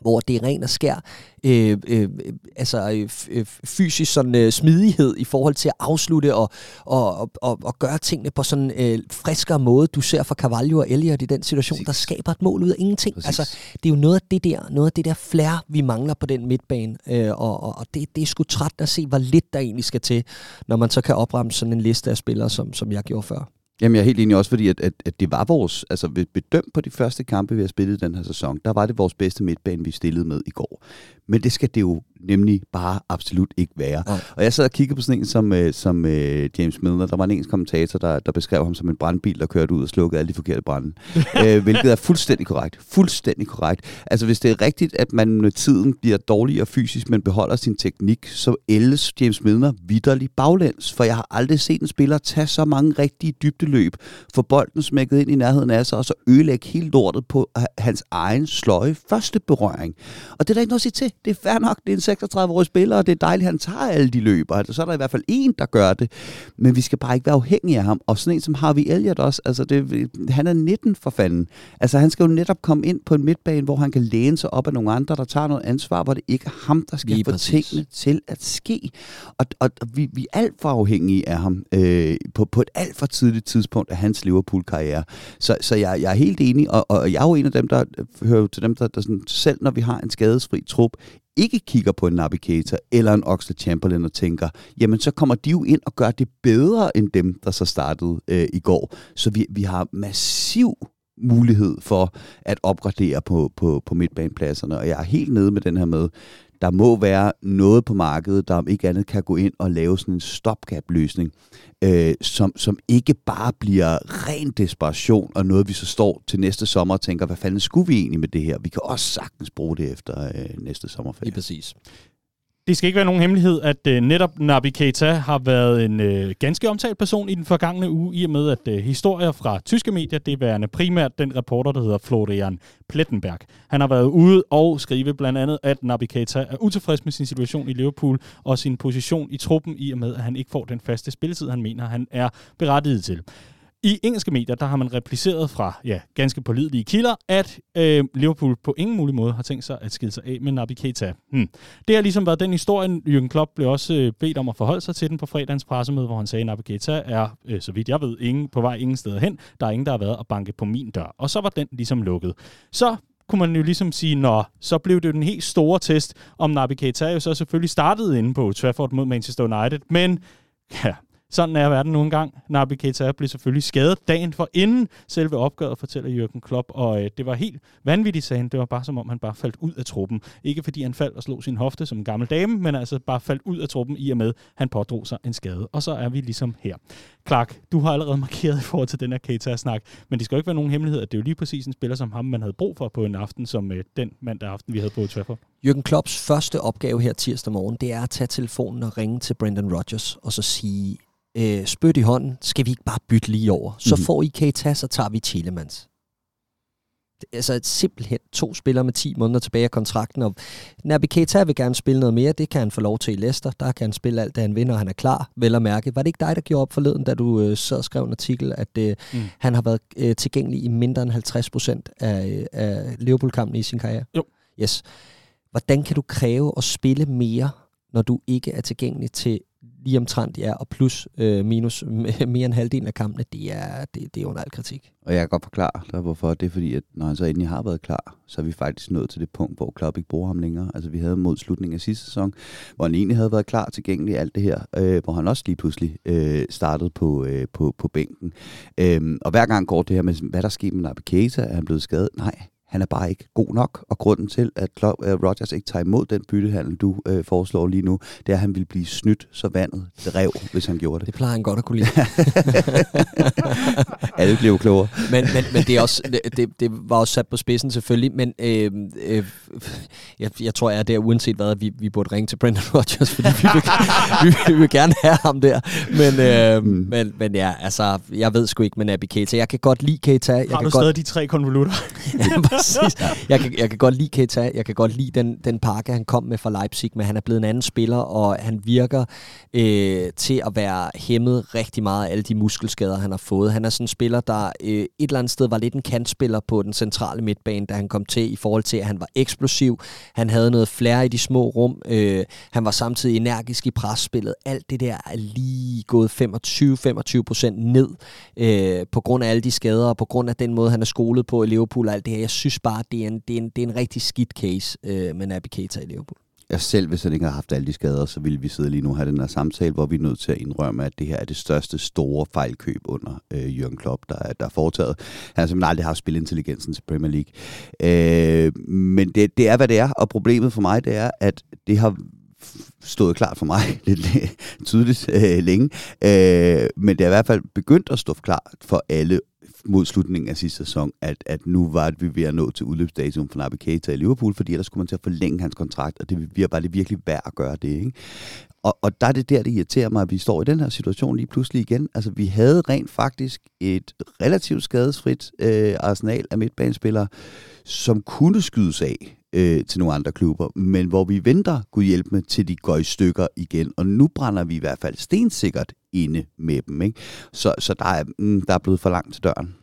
hvor det er ren og skær øh, øh, altså, øh, øh, fysisk sådan, øh, smidighed i forhold til at afslutte og, og, og, og gøre tingene på sådan øh, friskere måde. Du ser for Carvalho og Elliot i den situation, Præcis. der skaber et mål ud af ingenting. Præcis. Altså, det er jo noget af det der, noget af det der flair, vi mangler på den midtbane, øh, og, og, og det, det er sgu træt at se, hvor lidt der egentlig skal til, når man så kan opramme sådan en liste af spillere, som, som jeg gjorde før. Jamen, jeg er helt enig også, fordi at, at, at det var vores, altså bedømt på de første kampe, vi har spillet den her sæson, der var det vores bedste midtbane, vi stillede med i går. Men det skal det jo nemlig bare absolut ikke være. Nej. Og jeg sad og kiggede på sådan en som, øh, som øh, James Milner. Der var en engelsk kommentator, der, der beskrev ham som en brandbil, der kørte ud og slukkede alle de forkerte brænde. øh, hvilket er fuldstændig korrekt. Fuldstændig korrekt. Altså hvis det er rigtigt, at man med tiden bliver dårligere fysisk, men beholder sin teknik, så ældes James Milner vidderligt baglæns. For jeg har aldrig set en spiller tage så mange rigtige dybdeløb, få bolden smækket ind i nærheden af sig, og så ødelægge helt lortet på hans egen sløje første berøring. Og det er der ikke noget at sige til. Det er fair nok, det er en 36-årige spiller, og det er dejligt, at han tager alle de løber. Altså, så er der i hvert fald en, der gør det. Men vi skal bare ikke være afhængige af ham. Og sådan en som Harvey Elliott også, altså det, han er 19 for fanden. Altså han skal jo netop komme ind på en midtbane, hvor han kan læne sig op af nogle andre, der tager noget ansvar, hvor det ikke er ham, der skal Lige få præcis. tingene til at ske. Og, og, og vi, vi er alt for afhængige af ham øh, på, på et alt for tidligt tidspunkt af hans Liverpool-karriere. Så, så jeg, jeg er helt enig, og, og jeg er jo en af dem, der hører til dem, der, der sådan, selv når vi har en skadesfri trup, ikke kigger på en Navigator eller en Oxlade Chamberlain og tænker, jamen så kommer de jo ind og gør det bedre end dem, der så startede øh, i går. Så vi, vi har massiv mulighed for at opgradere på, på, på midtbanepladserne, og jeg er helt nede med den her med, der må være noget på markedet, der om ikke andet kan gå ind og lave sådan en stopgap-løsning, øh, som, som ikke bare bliver ren desperation og noget, vi så står til næste sommer og tænker, hvad fanden skulle vi egentlig med det her? Vi kan også sagtens bruge det efter øh, næste sommerferie. Lige præcis. Det skal ikke være nogen hemmelighed, at øh, netop Nabi Keita har været en øh, ganske omtalt person i den forgangne uge, i og med at øh, historier fra tyske medier, det er værende primært den reporter, der hedder Florian Plettenberg. Han har været ude og skrive blandt andet, at Nabi Keita er utilfreds med sin situation i Liverpool og sin position i truppen, i og med at han ikke får den faste spilletid, han mener, han er berettiget til. I engelske medier, der har man repliceret fra ja, ganske pålidelige kilder, at øh, Liverpool på ingen mulig måde har tænkt sig at skille sig af med Naby Keita. Hmm. Det har ligesom været den historie, Jürgen Klopp blev også øh, bedt om at forholde sig til den på fredagens pressemøde, hvor han sagde, at Naby Keita er, øh, så vidt jeg ved, ingen, på vej ingen steder hen. Der er ingen, der har været at banke på min dør. Og så var den ligesom lukket. Så kunne man jo ligesom sige, nå, så blev det jo den helt store test, om Naby Keita jo så selvfølgelig startede inde på Trafford mod Manchester United, men ja, sådan er verden nu engang. Nabi Keita blev selvfølgelig skadet dagen for inden selve opgøret, fortæller Jürgen Klopp. Og øh, det var helt vanvittigt, sagde han. Det var bare som om, han bare faldt ud af truppen. Ikke fordi han faldt og slog sin hofte som en gammel dame, men altså bare faldt ud af truppen i og med, han pådrog sig en skade. Og så er vi ligesom her. Clark, du har allerede markeret i forhold til den her Keita-snak, men det skal jo ikke være nogen hemmelighed, at det er jo lige præcis en spiller som ham, man havde brug for på en aften, som øh, den mandag aften, vi havde på Trafford. Jürgen Klopps første opgave her tirsdag morgen, det er at tage telefonen og ringe til Brendan Rodgers, og så sige, øh, spyt i hånden, skal vi ikke bare bytte lige over? Så mm. får I Keita, så tager vi Tielemans. Altså et simpelthen to spillere med 10 måneder tilbage af kontrakten, og Naby Keita vil gerne spille noget mere, det kan han få lov til i Leicester, der kan han spille alt det han vinder, og han er klar, vel at mærke. Var det ikke dig, der gjorde op forleden, da du øh, sad og skrev en artikel, at øh, mm. han har været øh, tilgængelig i mindre end 50 procent af, af Liverpool-kampen i sin karriere? Jo. Yes. Hvordan kan du kræve at spille mere, når du ikke er tilgængelig til lige omtrent, ja, og plus øh, minus mere end halvdelen af kampene, det er, det, det er under al kritik. Og jeg kan godt forklare dig, hvorfor. Det er fordi, at når han så endelig har været klar, så er vi faktisk nået til det punkt, hvor Klopp ikke bruger ham længere. Altså vi havde mod slutningen af sidste sæson, hvor han egentlig havde været klar tilgængelig alt det her, øh, hvor han også lige pludselig øh, startede på, øh, på, på bænken. Øh, og hver gang går det her med, hvad der sker med Nabi Keita, er han blevet skadet? Nej, han er bare ikke god nok, og grunden til, at øh, Rodgers ikke tager imod den byttehandel, du øh, foreslår lige nu, det er, at han vil blive snydt så vandet drev, hvis han gjorde det. Det plejer han godt at kunne lide. Alle bliver klogere. Men, men, men det, er også, det, det var også sat på spidsen selvfølgelig, men øh, øh, jeg, jeg tror, jeg er der uanset hvad, vi, vi burde ringe til Brendan Rodgers, fordi vi vil, vi, vi vil gerne have ham der. Men, øh, mm. men, men ja, altså, jeg ved sgu ikke med Naby Keita. Jeg kan godt lide Keita. Jeg Har kan du godt... stadig de tre konvolutter? præcis. Jeg kan, jeg kan godt lide Keita, jeg kan godt lide den, den pakke, han kom med fra Leipzig, men han er blevet en anden spiller, og han virker øh, til at være hæmmet rigtig meget af alle de muskelskader, han har fået. Han er sådan en spiller, der øh, et eller andet sted var lidt en kantspiller på den centrale midtbane, da han kom til, i forhold til, at han var eksplosiv, han havde noget flere i de små rum, øh, han var samtidig energisk i presspillet. Alt det der er lige gået 25-25 procent ned øh, på grund af alle de skader, og på grund af den måde, han er skolet på i Liverpool og alt det her. Jeg synes synes bare, det er en, det er en, det er en rigtig skidt case øh, med Naby Keita i Liverpool. Jeg selv, hvis han ikke havde haft alle de skader, så ville vi sidde lige nu og have den her samtale, hvor vi er nødt til at indrømme, at det her er det største store fejlkøb under øh, Jürgen Klopp, der der er foretaget. Han har simpelthen aldrig haft spilintelligensen til Premier League. Øh, men det, det er, hvad det er, og problemet for mig, det er, at det har stået klart for mig lidt tydeligt øh, længe, øh, men det er i hvert fald begyndt at stå klart for alle mod slutningen af sidste sæson, at, at nu var vi ved at nå til udløbsdatoen for Naby Keita i Liverpool, fordi ellers skulle man til at forlænge hans kontrakt, og det var det virkelig værd at gøre det. Ikke? Og, og der er det der, det irriterer mig, at vi står i den her situation lige pludselig igen. Altså, vi havde rent faktisk et relativt skadesfrit øh, arsenal af midtbanespillere, som kunne skydes af øh, til nogle andre klubber, men hvor vi venter, Gud hjælpe med, til de går i stykker igen. Og nu brænder vi i hvert fald stensikkert inde med dem. Ikke? Så, så der, er, mm, der er blevet for langt til døren.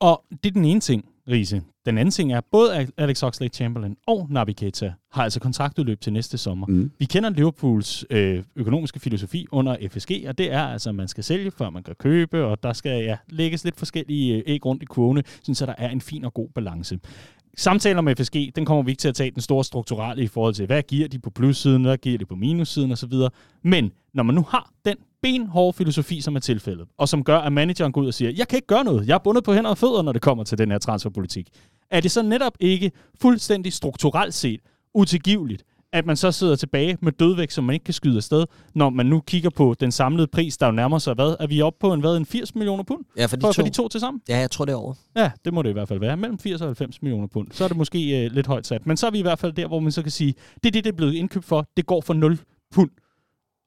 Og det er den ene ting, Riese. Den anden ting er, både Alex Oxlade-Chamberlain og Naby Keita har altså kontraktudløb til næste sommer. Mm. Vi kender Liverpools øh, økonomiske filosofi under FSG, og det er altså, at man skal sælge, før man kan købe, og der skal ja, lægges lidt forskellige øh, æg rundt i kurvene, så der er en fin og god balance. Samtaler med FSG, den kommer vi ikke til at tage den store strukturelle i forhold til, hvad giver de på plussiden, hvad giver de på minussiden osv. Men når man nu har den benhårde filosofi, som er tilfældet, og som gør, at manageren går ud og siger, jeg kan ikke gøre noget, jeg er bundet på hænder og fødder, når det kommer til den her transferpolitik. Er det så netop ikke fuldstændig strukturelt set utilgiveligt, at man så sidder tilbage med dødvægt, som man ikke kan skyde afsted, når man nu kigger på den samlede pris, der jo nærmer sig hvad? Er vi oppe på en, hvad, en 80 millioner pund? Ja, for de, for, to. for de to til sammen? Ja, jeg tror det er over. Ja, det må det i hvert fald være. Mellem 80 og 90 millioner pund. Så er det måske øh, lidt højt sat. Men så er vi i hvert fald der, hvor man så kan sige, det er det, det er blevet indkøbt for. Det går for 0 pund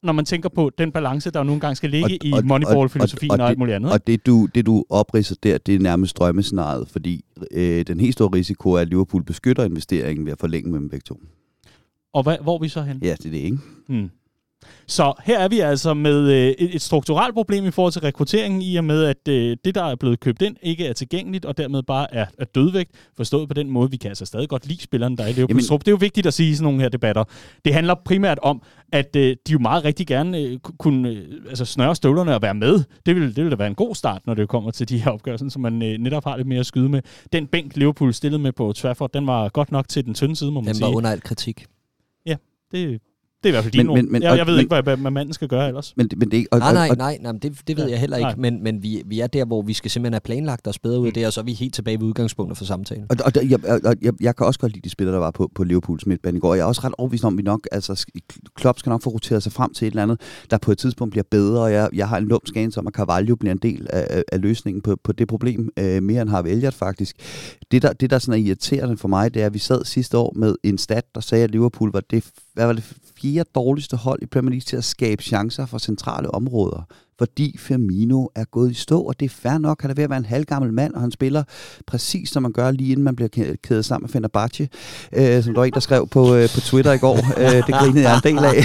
når man tænker på den balance, der nogle gange skal ligge og, i Moneyball-filosofien og, og, og, og alt muligt andet. Og det du, det du opridser der, det er nærmest drømmescenariet, fordi øh, den helt store risiko er, at Liverpool beskytter investeringen ved at forlænge med dem begge to. Og hvad, hvor er vi så hen? Ja, det er det, ikke? Hmm. Så her er vi altså med øh, et, et strukturelt problem i forhold til rekrutteringen, i og med, at øh, det, der er blevet købt ind, ikke er tilgængeligt, og dermed bare er, er dødvægt, forstået på den måde. Vi kan altså stadig godt lide spillerne, der er i Liverpool. Jamen, det er jo vigtigt at sige i sådan nogle her debatter. Det handler primært om, at øh, de jo meget rigtig gerne øh, kunne øh, altså snøre støvlerne og være med. Det vil, det vil da være en god start, når det kommer til de her opgørelser, så man øh, netop har lidt mere at skyde med. Den bænk, Liverpool stillede med på Trafford, den var godt nok til den tynde side, må man den sige. Den var under al kritik. Ja, det, det er i hvert fald din men, men, jeg, jeg ved men, ikke, hvad, hvad manden skal gøre ellers. Men, men det, og, nej, nej, nej, nej det, det ved ja, jeg heller ikke. Nej. Men, men vi, vi er der, hvor vi skal simpelthen have planlagt os bedre ud af mm. det, og så er vi helt tilbage ved udgangspunktet for samtalen. Og, og, og jeg, og jeg, jeg kan også godt lide de spillere, der var på, på Liverpools midtbane i går. Jeg er også ret overbevist om, at vi nok, altså, Klopp skal nok få roteret sig frem til et eller andet, der på et tidspunkt bliver bedre, og jeg, jeg har en lumsk anelse om, at Carvalho bliver en del af, af, af løsningen på, på det problem, øh, mere end har vælget faktisk. Det der, det, der sådan er irriterende for mig, det er, at vi sad sidste år med en stat, der sagde, at Liverpool var det, hvad var det fjerde dårligste hold i Premier League til at skabe chancer for centrale områder fordi Firmino er gået i stå, og det er fair nok, han er ved at være en halvgammel mand, og han spiller præcis som man gør lige inden man bliver kædet sammen med Fenerbahce, øh, som der var en, der skrev på, øh, på Twitter i går. Øh, det grinede jeg en del af.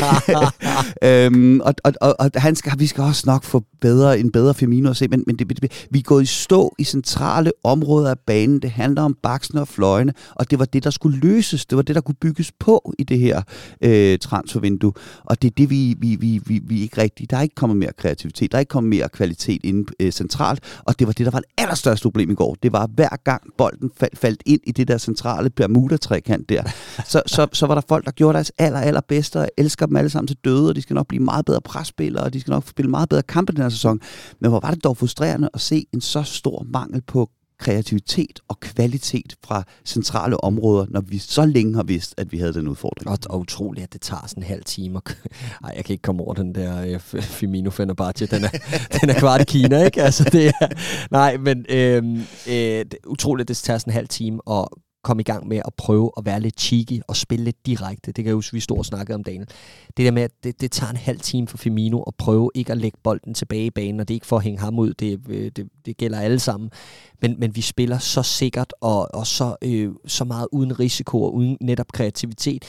øhm, og, og, og, og han skal, vi skal også nok få bedre, en bedre Firmino at se, men, men det, det, vi er gået i stå i centrale områder af banen. Det handler om baksen og fløjene, og det var det, der skulle løses. Det var det, der kunne bygges på i det her øh, transfervindue. Og det er det, vi, vi, vi, vi, vi ikke rigtig... Der er ikke kommet mere kreativitet kvalitet. Der er ikke kommet mere kvalitet ind øh, centralt, og det var det, der var det allerstørste problem i går. Det var hver gang bolden fald, faldt ind i det der centrale Bermuda-trekant der, så, så, så var der folk, der gjorde deres aller, allerbedste, og elsker dem alle sammen til døde, og de skal nok blive meget bedre presspillere, og de skal nok spille meget bedre kampe den her sæson. Men hvor var det dog frustrerende at se en så stor mangel på kreativitet og kvalitet fra centrale områder, når vi så længe har vidst, at vi havde den udfordring. Og, og utroligt, at det tager sådan en halv time. Ej, jeg kan ikke komme over den der uh, Firmino Fenerbahce. Den er, den er kvart Kina, ikke? Altså, det er, nej, men øh, øh, det, utroligt, at det tager sådan en halv time, og komme i gang med at prøve at være lidt cheeky og spille lidt direkte. Det kan jeg huske, vi stod og snakkede om dagen. Det der med, at det, det tager en halv time for Firmino at prøve ikke at lægge bolden tilbage i banen, og det er ikke for at hænge ham ud, det, øh, det, det gælder alle sammen. Men, men vi spiller så sikkert og, og så, øh, så meget uden risiko og uden netop kreativitet,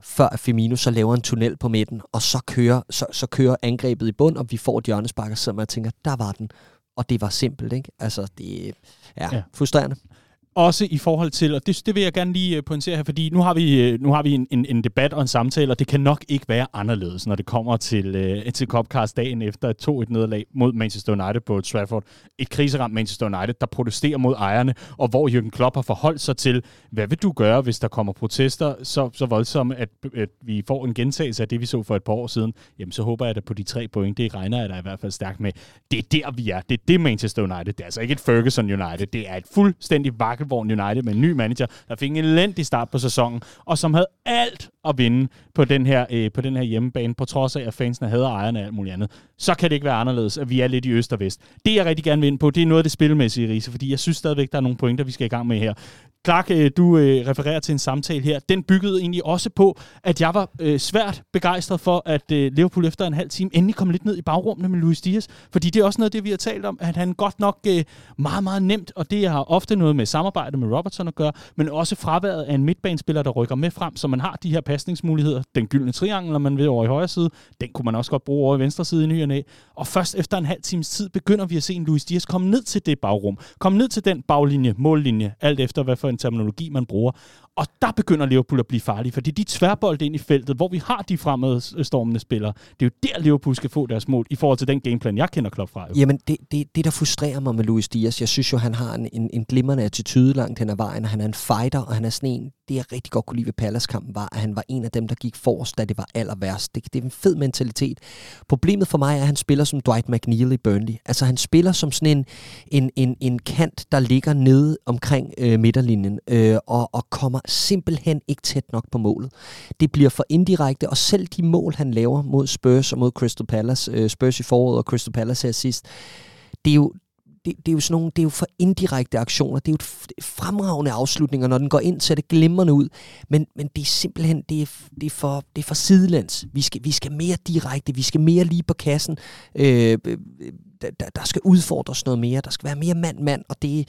før Firmino så laver en tunnel på midten, og så kører, så, så kører angrebet i bund, og vi får et hjørnespark, så man tænker, der var den. Og det var simpelt, ikke? Altså, det er ja. frustrerende også i forhold til, og det, det vil jeg gerne lige øh, pointere her, fordi nu har vi, øh, nu har vi en, en, en debat og en samtale, og det kan nok ikke være anderledes, når det kommer til, øh, til Copcast dagen efter et 2-1 nederlag mod Manchester United på Trafford. Et kriseramt Manchester United, der protesterer mod ejerne, og hvor Jürgen Klopp har forholdt sig til, hvad vil du gøre, hvis der kommer protester så, så voldsomme, at, at vi får en gentagelse af det, vi så for et par år siden. Jamen, så håber jeg da på de tre point. Det regner jeg da i hvert fald stærkt med. Det er der, vi er. Det er det Manchester United. Det er altså ikke et Ferguson United. Det er et fuldstændig vakkel Vakkelvogn United med en ny manager, der fik en elendig start på sæsonen, og som havde alt at vinde på den her, øh, på den her hjemmebane, på trods af, at fansene havde ejerne og alt muligt andet. Så kan det ikke være anderledes, at vi er lidt i øst og vest. Det, jeg rigtig gerne vil ind på, det er noget af det spilmæssige, Riese, fordi jeg synes stadigvæk, der er nogle pointer, vi skal i gang med her. Clark, øh, du øh, refererer til en samtale her. Den byggede egentlig også på, at jeg var øh, svært begejstret for, at øh, Liverpool efter en halv time endelig kom lidt ned i bagrummene med Luis Diaz. Fordi det er også noget af det, vi har talt om, at han godt nok øh, meget, meget nemt, og det har ofte noget med samarbejde med Robertson at gøre, men også fraværet af en midtbanespiller, der rykker med frem, så man har de her pasningsmuligheder. Den gyldne triangel, når man ved over i højre side, den kunne man også godt bruge over i venstre side i ny og næ. Og først efter en halv times tid begynder vi at se en Luis Diaz komme ned til det bagrum, komme ned til den baglinje, mållinje, alt efter hvad for en terminologi man bruger. Og der begynder Liverpool at blive farlige, fordi de tværbold ind i feltet, hvor vi har de fremadstormende spillere, det er jo der, Liverpool skal få deres mål, i forhold til den gameplan, jeg kender Klopp fra. Jo. Jamen, det, det, det, der frustrerer mig med Luis Diaz, jeg synes jo, han har en, en, en glimrende attitude langt hen ad vejen, og han er en fighter, og han er sådan en, det jeg rigtig godt kunne lide ved Palace-kampen, var, at han var en af dem, der gik forrest, da det var aller værst. Det, det er en fed mentalitet. Problemet for mig er, at han spiller som Dwight McNeil i Burnley. Altså, han spiller som sådan en, en, en, en kant, der ligger nede omkring øh, midterlinjen, øh, og, og kommer simpelthen ikke tæt nok på målet. Det bliver for indirekte, og selv de mål, han laver mod Spurs og mod Crystal Palace, øh, Spurs i foråret og Crystal Palace her sidst, det er jo, det, det, er jo sådan nogle, det er jo for indirekte aktioner. Det er jo et fremragende afslutninger. Når den går ind, ser det glimrende ud. Men, men det er simpelthen, det er, det er, for, det er for sidelands. Vi skal, vi skal mere direkte, vi skal mere lige på kassen. Øh, øh, øh der, der skal udfordres noget mere. Der skal være mere mand-mand, og det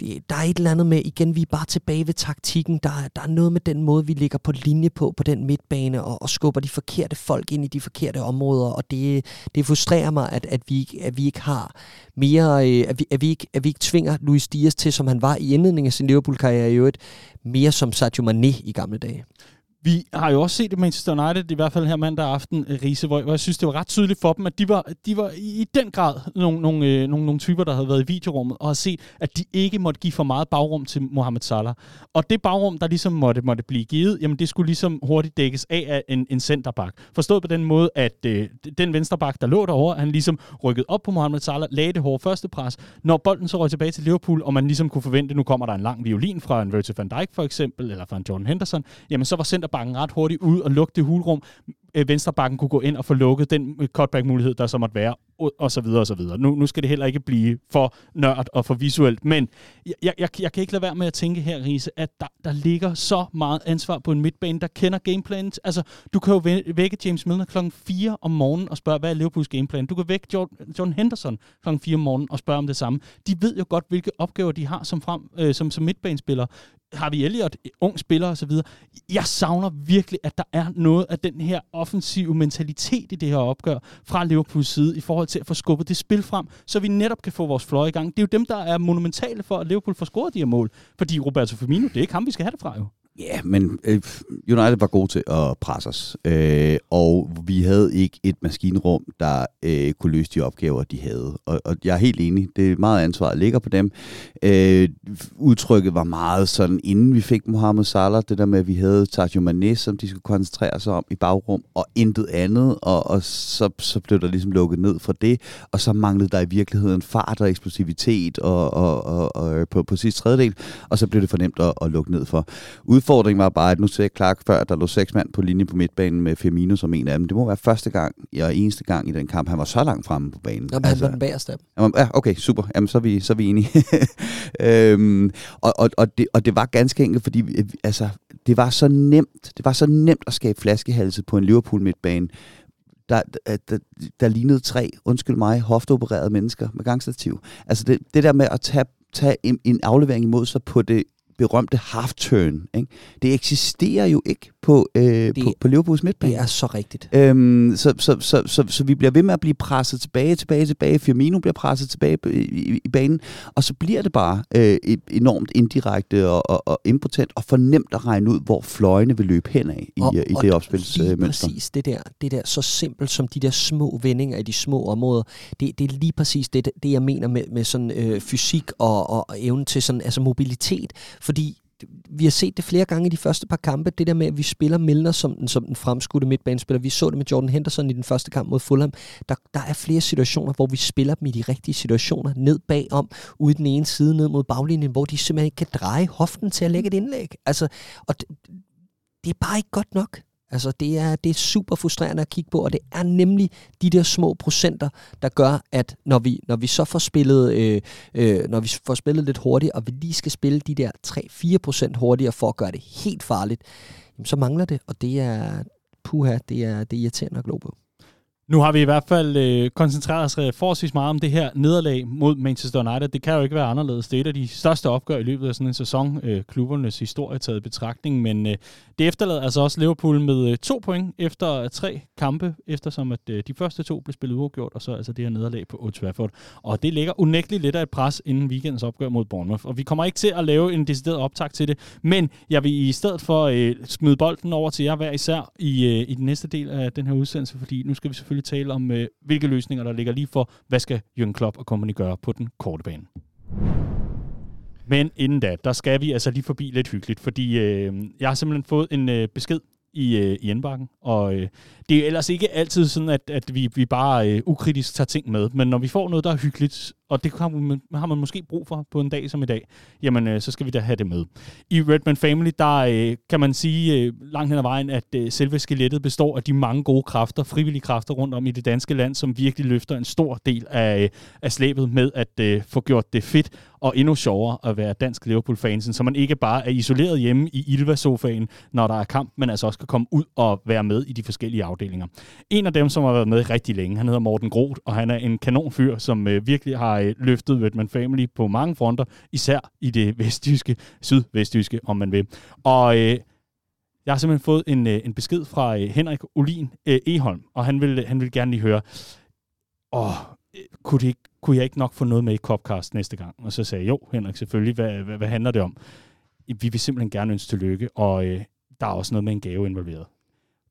det, der er et eller andet med, igen, vi er bare tilbage ved taktikken. Der, der er noget med den måde, vi ligger på linje på, på den midtbane, og, og skubber de forkerte folk ind i de forkerte områder, og det, det frustrerer mig, at, at, vi, at vi ikke har mere, øh, at, vi, at, vi ikke, at vi ikke tvinger Luis Dias til, som han var i indledningen af sin Liverpool-karriere i øvrigt, mere som Sadio Mane i gamle dage. Vi har jo også set det Manchester United, i hvert fald her mandag aften, øh, Riese, hvor jeg synes, det var ret tydeligt for dem, at de var, de var i den grad nogle, nogle, øh, nogle, nogle typer, der havde været i videorummet, og har set, at de ikke måtte give for meget bagrum til Mohamed Salah. Og det bagrum, der ligesom måtte, måtte blive givet, jamen det skulle ligesom hurtigt dækkes af af en, en centerback. Forstået på den måde, at øh, den venstreback, der lå derovre, han ligesom rykkede op på Mohamed Salah, lagde det hårde første pres. Når bolden så røg tilbage til Liverpool, og man ligesom kunne forvente, nu kommer der en lang violin fra en Virgil van Dijk for eksempel, eller fra en Jordan Henderson, jamen så var centerback bakken ret hurtigt ud og lukke det hulrum. Øh, venstrebakken kunne gå ind og få lukket den øh, cutback-mulighed, der så måtte være, og så videre og så videre. Nu, nu skal det heller ikke blive for nørdt og for visuelt, men jeg, jeg, jeg kan ikke lade være med at tænke her, Riese, at der, der ligger så meget ansvar på en midtbane, der kender gameplanen. Altså, du kan jo vække James Milner klokken 4 om morgenen og spørge, hvad er Liverpools gameplan? Du kan vække John, John Henderson klokken 4 om morgenen og spørge om det samme. De ved jo godt, hvilke opgaver de har som, frem, øh, som, som midtbanespillere. Harvey Elliott, ung spiller osv. Jeg savner virkelig, at der er noget af den her offensive mentalitet i det her opgør fra Liverpools side i forhold til at få skubbet det spil frem, så vi netop kan få vores fløje i gang. Det er jo dem, der er monumentale for, at Liverpool får scoret de her mål. Fordi Roberto Firmino, det er ikke ham, vi skal have det fra jo. Ja, yeah, men øh, United var god til at presse os, øh, og vi havde ikke et maskinrum, der øh, kunne løse de opgaver, de havde. Og, og jeg er helt enig, det er meget ansvaret ligger på dem. Øh, udtrykket var meget sådan, inden vi fik Mohamed Salah, det der med, at vi havde Sadio Mane, som de skulle koncentrere sig om i bagrum, og intet andet, og, og så, så blev der ligesom lukket ned fra det, og så manglede der i virkeligheden fart og eksplosivitet og, og, og, og øh, på, på sidste tredjedel, og så blev det fornemt at, at lukke ned for. Udfordringen var bare, at nu ser Clark før, at der lå seks mand på linje på midtbanen med Firmino som en af dem. Det må være første gang, og eneste gang i den kamp, han var så langt fremme på banen. Jamen, altså, han var den bagerste Ja, okay, super. Jamen, så er vi, så er vi enige. øhm, og, og, og, det, og det var ganske enkelt, fordi altså, det var så nemt, det var så nemt at skabe flaskehalse på en Liverpool midtbane, der, der, der lignede tre, undskyld mig, hofteopererede mennesker med gangstativ. Altså det, det der med at tage, tage en, en aflevering imod sig på det berømte half-turn. Ikke? Det eksisterer jo ikke på, øh, det, på, på Liverpools midtbane. Det er så rigtigt. Øhm, så, så, så, så, så vi bliver ved med at blive presset tilbage, tilbage, tilbage. Firmino bliver presset tilbage i, i, i banen, og så bliver det bare øh, enormt indirekte og, og, og impotent og fornemt at regne ud, hvor fløjene vil løbe hen af i, og, i det opspilsmønster. Præcis det der, det der så simpelt som de der små vendinger i de små områder. Det, det er lige præcis det, det jeg mener med, med sådan øh, fysik og, og, og evnen til sådan, altså mobilitet fordi vi har set det flere gange i de første par kampe, det der med, at vi spiller Milner som den, som den fremskudte midtbanespiller. Vi så det med Jordan Henderson i den første kamp mod Fulham. Der, der er flere situationer, hvor vi spiller dem i de rigtige situationer, ned bagom, ude den ene side, ned mod baglinjen, hvor de simpelthen ikke kan dreje hoften til at lægge et indlæg. Altså, og det, det er bare ikke godt nok. Altså, det er, det er super frustrerende at kigge på, og det er nemlig de der små procenter, der gør, at når vi, når vi så får spillet, øh, øh, når vi får spillet lidt hurtigt, og vi lige skal spille de der 3-4 procent hurtigere for at gøre det helt farligt, jamen, så mangler det, og det er, puha, det er, det er irriterende at glo på. Nu har vi i hvert fald øh, koncentreret os øh, forholdsvis meget om det her nederlag mod Manchester United. Det kan jo ikke være anderledes. Det er et af de største opgør i løbet af sådan en sæson, øh, klubbernes historie taget i betragtning. Men øh, det efterlader altså også Liverpool med øh, to point efter øh, tre kampe, eftersom at øh, de første to blev spillet uafgjort, og så altså det her nederlag på Old Trafford. Og det ligger unægteligt lidt af et pres inden weekendens opgør mod Bournemouth. Og vi kommer ikke til at lave en decideret optag til det, men jeg vil i stedet for øh, smide bolden over til jer hver især i, øh, i den næste del af den her udsendelse, fordi nu skal vi selvfølgelig tale om, øh, hvilke løsninger der ligger lige for, hvad skal Jürgen Klopp og company gøre på den korte bane. Men inden da, der skal vi altså lige forbi lidt hyggeligt, fordi øh, jeg har simpelthen fået en øh, besked i, øh, i indbakken, og øh, det er ellers ikke altid sådan, at, at vi, vi bare øh, ukritisk tager ting med, men når vi får noget, der er hyggeligt, og det har man, måske brug for på en dag som i dag, jamen øh, så skal vi da have det med. I Redman Family, der øh, kan man sige øh, langt hen ad vejen, at øh, selve skelettet består af de mange gode kræfter, frivillige kræfter rundt om i det danske land, som virkelig løfter en stor del af, øh, af slæbet med at øh, få gjort det fedt og endnu sjovere at være dansk Liverpool-fansen, så man ikke bare er isoleret hjemme i Ilva-sofaen, når der er kamp, men altså også kan komme ud og være med i de forskellige afdelinger. En af dem, som har været med rigtig længe, han hedder Morten Groth, og han er en kanonfyr, som øh, virkelig har øh, løftet Redman Family på mange fronter, især i det vestjyske, sydvestjyske, om man vil. Og øh, jeg har simpelthen fået en, øh, en besked fra øh, Henrik Olin øh, Eholm, og han vil, øh, han vil gerne lige høre, åh, øh, kunne, det ikke, kunne jeg ikke nok få noget med i Copcast næste gang? Og så sagde jeg, jo Henrik, selvfølgelig, hvad, hvad, hvad handler det om? Vi vil simpelthen gerne ønske tillykke, og øh, der er også noget med en gave involveret.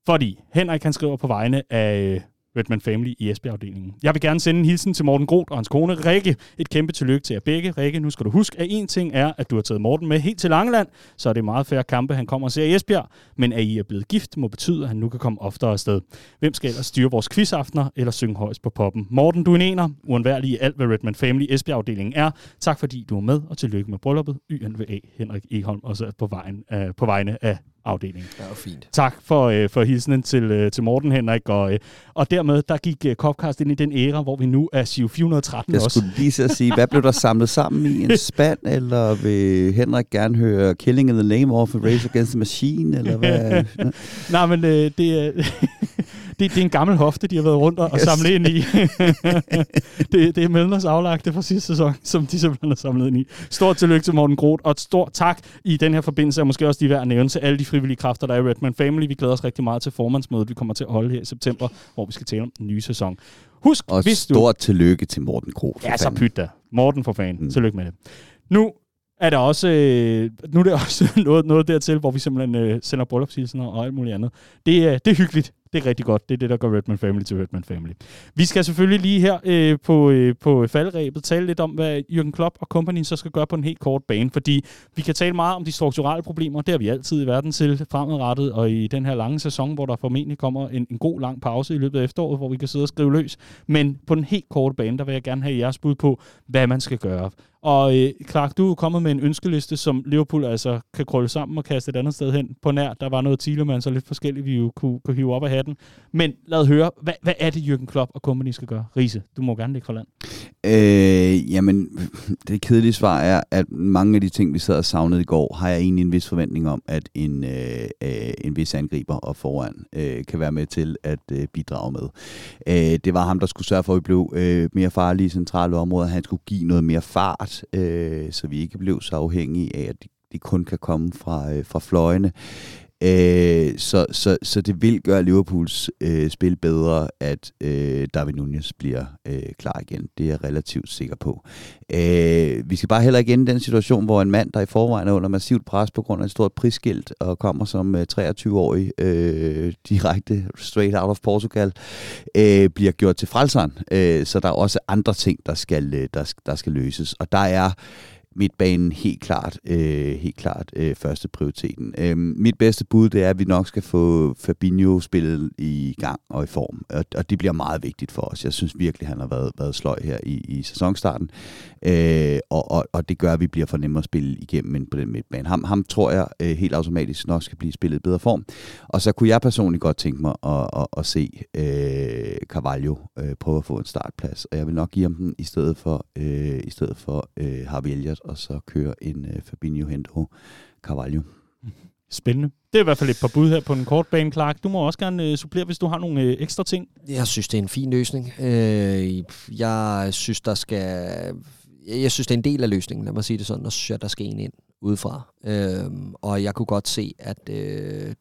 Fordi Henrik han skriver på vegne af øh, Redman Family i Esbjerg-afdelingen. Jeg vil gerne sende en hilsen til Morten Groth og hans kone Rikke. Et kæmpe tillykke til jer begge. Rikke, nu skal du huske, at en ting er, at du har taget Morten med helt til Langeland, så er det meget færre kampe, han kommer og ser i Esbjerg. Men at I er blevet gift, må betyde, at han nu kan komme oftere afsted. Hvem skal ellers styre vores quizaftener eller synge højst på poppen? Morten, du er en ener, uundværlig i alt, hvad Redman Family Esbjerg-afdelingen er. Tak fordi du er med, og tillykke med brylluppet. YNVA Henrik Eholm, også på, vejen, øh, på vegne af afdeling. Det var fint. Tak for, øh, for hilsenen til, øh, til Morten Henrik, og, øh, og dermed der gik øh, Copcast ind i den æra, hvor vi nu er Siv 413 Jeg også. skulle lige så sige, hvad blev der samlet sammen i en spand, eller vil Henrik gerne høre Killing in the Name of Race Against the Machine, eller hvad? Nej, men øh, det, er, det, det er en gammel hofte, de har været rundt og, Yes. samlet ind i. det, det er Melners aflagte fra sidste sæson, som de simpelthen har samlet ind i. Stort tillykke til Morten Groth, og et stort tak i den her forbindelse, og måske også de værd at nævne til alle de frivillige kræfter, der er i Redman Family. Vi glæder os rigtig meget til formandsmødet, vi kommer til at holde her i september, hvor vi skal tale om den nye sæson. Husk, Og hvis du... stort tillykke til Morten for Ja, så fanden. pyt da. Morten for fan. Mm. Tillykke med det. Nu er der også, øh, nu er det også noget, noget dertil, hvor vi simpelthen øh, sender bryllupshilsener og alt muligt andet. Det, er det er hyggeligt. Det er rigtig godt. Det er det, der gør Redman Family til Redman Family. Vi skal selvfølgelig lige her øh, på, øh, på faldrebet tale lidt om, hvad Jürgen Klopp og company så skal gøre på en helt kort bane, fordi vi kan tale meget om de strukturelle problemer. Det har vi altid i verden til fremadrettet, og i den her lange sæson, hvor der formentlig kommer en, en god lang pause i løbet af efteråret, hvor vi kan sidde og skrive løs. Men på den helt korte bane, der vil jeg gerne have jeres bud på, hvad man skal gøre. Og øh, Clark, du er kommet med en ønskeliste, som Liverpool altså kan krølle sammen og kaste et andet sted hen på nær. Der var noget Thielemann, så lidt forskelligt, vi jo kunne, kunne hive op af hatten. Men lad høre, hvad, hvad er det, Jürgen Klopp og company skal gøre? Riese, du må gerne lægge for land. Øh, jamen, det kedelige svar er, at mange af de ting, vi sad og savnede i går, har jeg egentlig en vis forventning om, at en, øh, øh en vis angriber og foran øh, kan være med til at øh, bidrage med. Øh, det var ham, der skulle sørge for, at vi blev øh, mere farlige i centrale områder. Han skulle give noget mere fart, øh, så vi ikke blev så afhængige af, at de, de kun kan komme fra, øh, fra fløjene. Øh, så, så, så det vil gøre Liverpools øh, spil bedre, at øh, David Nunez bliver øh, klar igen. Det er jeg relativt sikker på. Øh, vi skal bare heller ikke ende i den situation, hvor en mand, der i forvejen er under massivt pres på grund af et stort prisskilt, og kommer som øh, 23-årig øh, direkte straight out of Portugal, øh, bliver gjort til frelseren. Øh, så der er også andre ting, der skal, øh, der, der skal løses. Og der er midtbanen helt klart, øh, helt klart øh, første prioriteten. Øh, mit bedste bud, det er, at vi nok skal få Fabinho spillet i gang og i form, og, og det bliver meget vigtigt for os. Jeg synes virkelig, han har været, været sløj her i, i sæsonstarten, øh, og, og, og det gør, at vi bliver for nemmere at spille igennem end på den midtbane. Ham, ham tror jeg øh, helt automatisk nok skal blive spillet i bedre form, og så kunne jeg personligt godt tænke mig at, at, at se øh, Carvalho øh, prøve at få en startplads, og jeg vil nok give ham den i stedet for, øh, i stedet for øh, Harvey Elliott, og så køre en øh, Fabinho Hendo Carvalho. Spændende. Det er i hvert fald et par bud her på den korte bane, Clark. Du må også gerne øh, supplere, hvis du har nogle øh, ekstra ting. Jeg synes, det er en fin løsning. Øh, jeg synes, der skal... Jeg synes, det er en del af løsningen, lad mig sige det sådan, og så synes jeg, der skal en ind udefra. Øh, og jeg kunne godt se, at øh,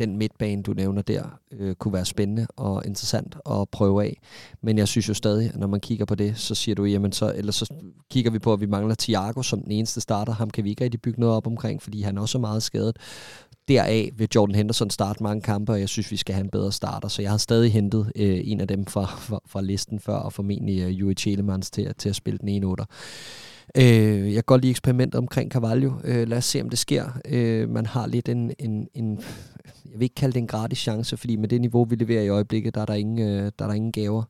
den midtbane, du nævner der, øh, kunne være spændende og interessant at prøve af. Men jeg synes jo stadig, at når man kigger på det, så siger du, jamen så, eller så kigger vi på, at vi mangler Thiago som den eneste starter. Ham kan vi ikke rigtig bygge noget op omkring, fordi han er også meget skadet. Deraf vil Jordan Henderson starte mange kampe, og jeg synes, vi skal have en bedre starter. Så jeg har stadig hentet øh, en af dem fra, fra, fra listen før, og formentlig øh, Juri Chelemans til, til at spille den ene otter. Øh, jeg kan godt lide eksperimentet omkring Carvalho. Øh, lad os se, om det sker. Øh, man har lidt en, en, en, jeg vil ikke kalde det en gratis chance, fordi med det niveau, vi leverer i øjeblikket, der er der ingen, øh, der er der ingen gaver.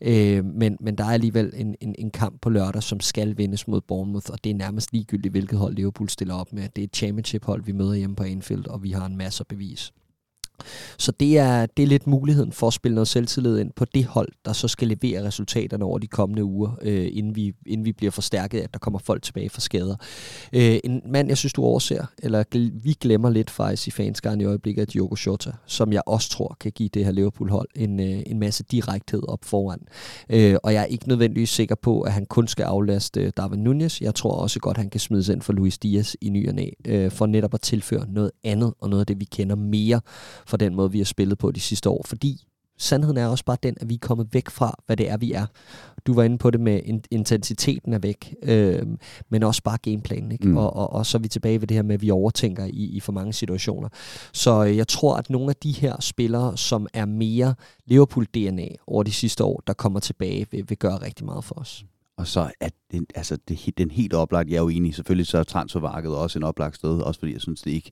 Øh, men, men der er alligevel en, en, en kamp på lørdag, som skal vindes mod Bournemouth, og det er nærmest ligegyldigt, hvilket hold Liverpool stiller op med. Det er et championship-hold, vi møder hjemme på Anfield, og vi har en masse bevis. Så det er, det er lidt muligheden for at spille noget selvtillid ind på det hold, der så skal levere resultaterne over de kommende uger, øh, inden, vi, inden vi bliver forstærket, at der kommer folk tilbage fra skader. Øh, en mand, jeg synes, du overser, eller vi glemmer lidt faktisk i fanskaren i øjeblikket, er Diogo Jota, som jeg også tror kan give det her Liverpool-hold en, øh, en masse direkthed op foran. Øh, og jeg er ikke nødvendigvis sikker på, at han kun skal aflaste øh, Darwin Nunez. Jeg tror også godt, at han kan smides ind for Luis Diaz i ny og næ, øh, for netop at tilføre noget andet, og noget af det, vi kender mere for den måde, vi har spillet på de sidste år. Fordi sandheden er også bare den, at vi er kommet væk fra, hvad det er, vi er. Du var inde på det med intensiteten er væk, øh, men også bare gameplanen. Ikke? Mm. Og, og, og så er vi tilbage ved det her med, at vi overtænker i, i for mange situationer. Så øh, jeg tror, at nogle af de her spillere, som er mere Liverpool-DNA over de sidste år, der kommer tilbage, vil, vil gøre rigtig meget for os. Og så er den, altså det, den helt oplagt, jeg er jo enig, selvfølgelig så er transfermarkedet også en oplagt sted, også fordi jeg synes, det ikke,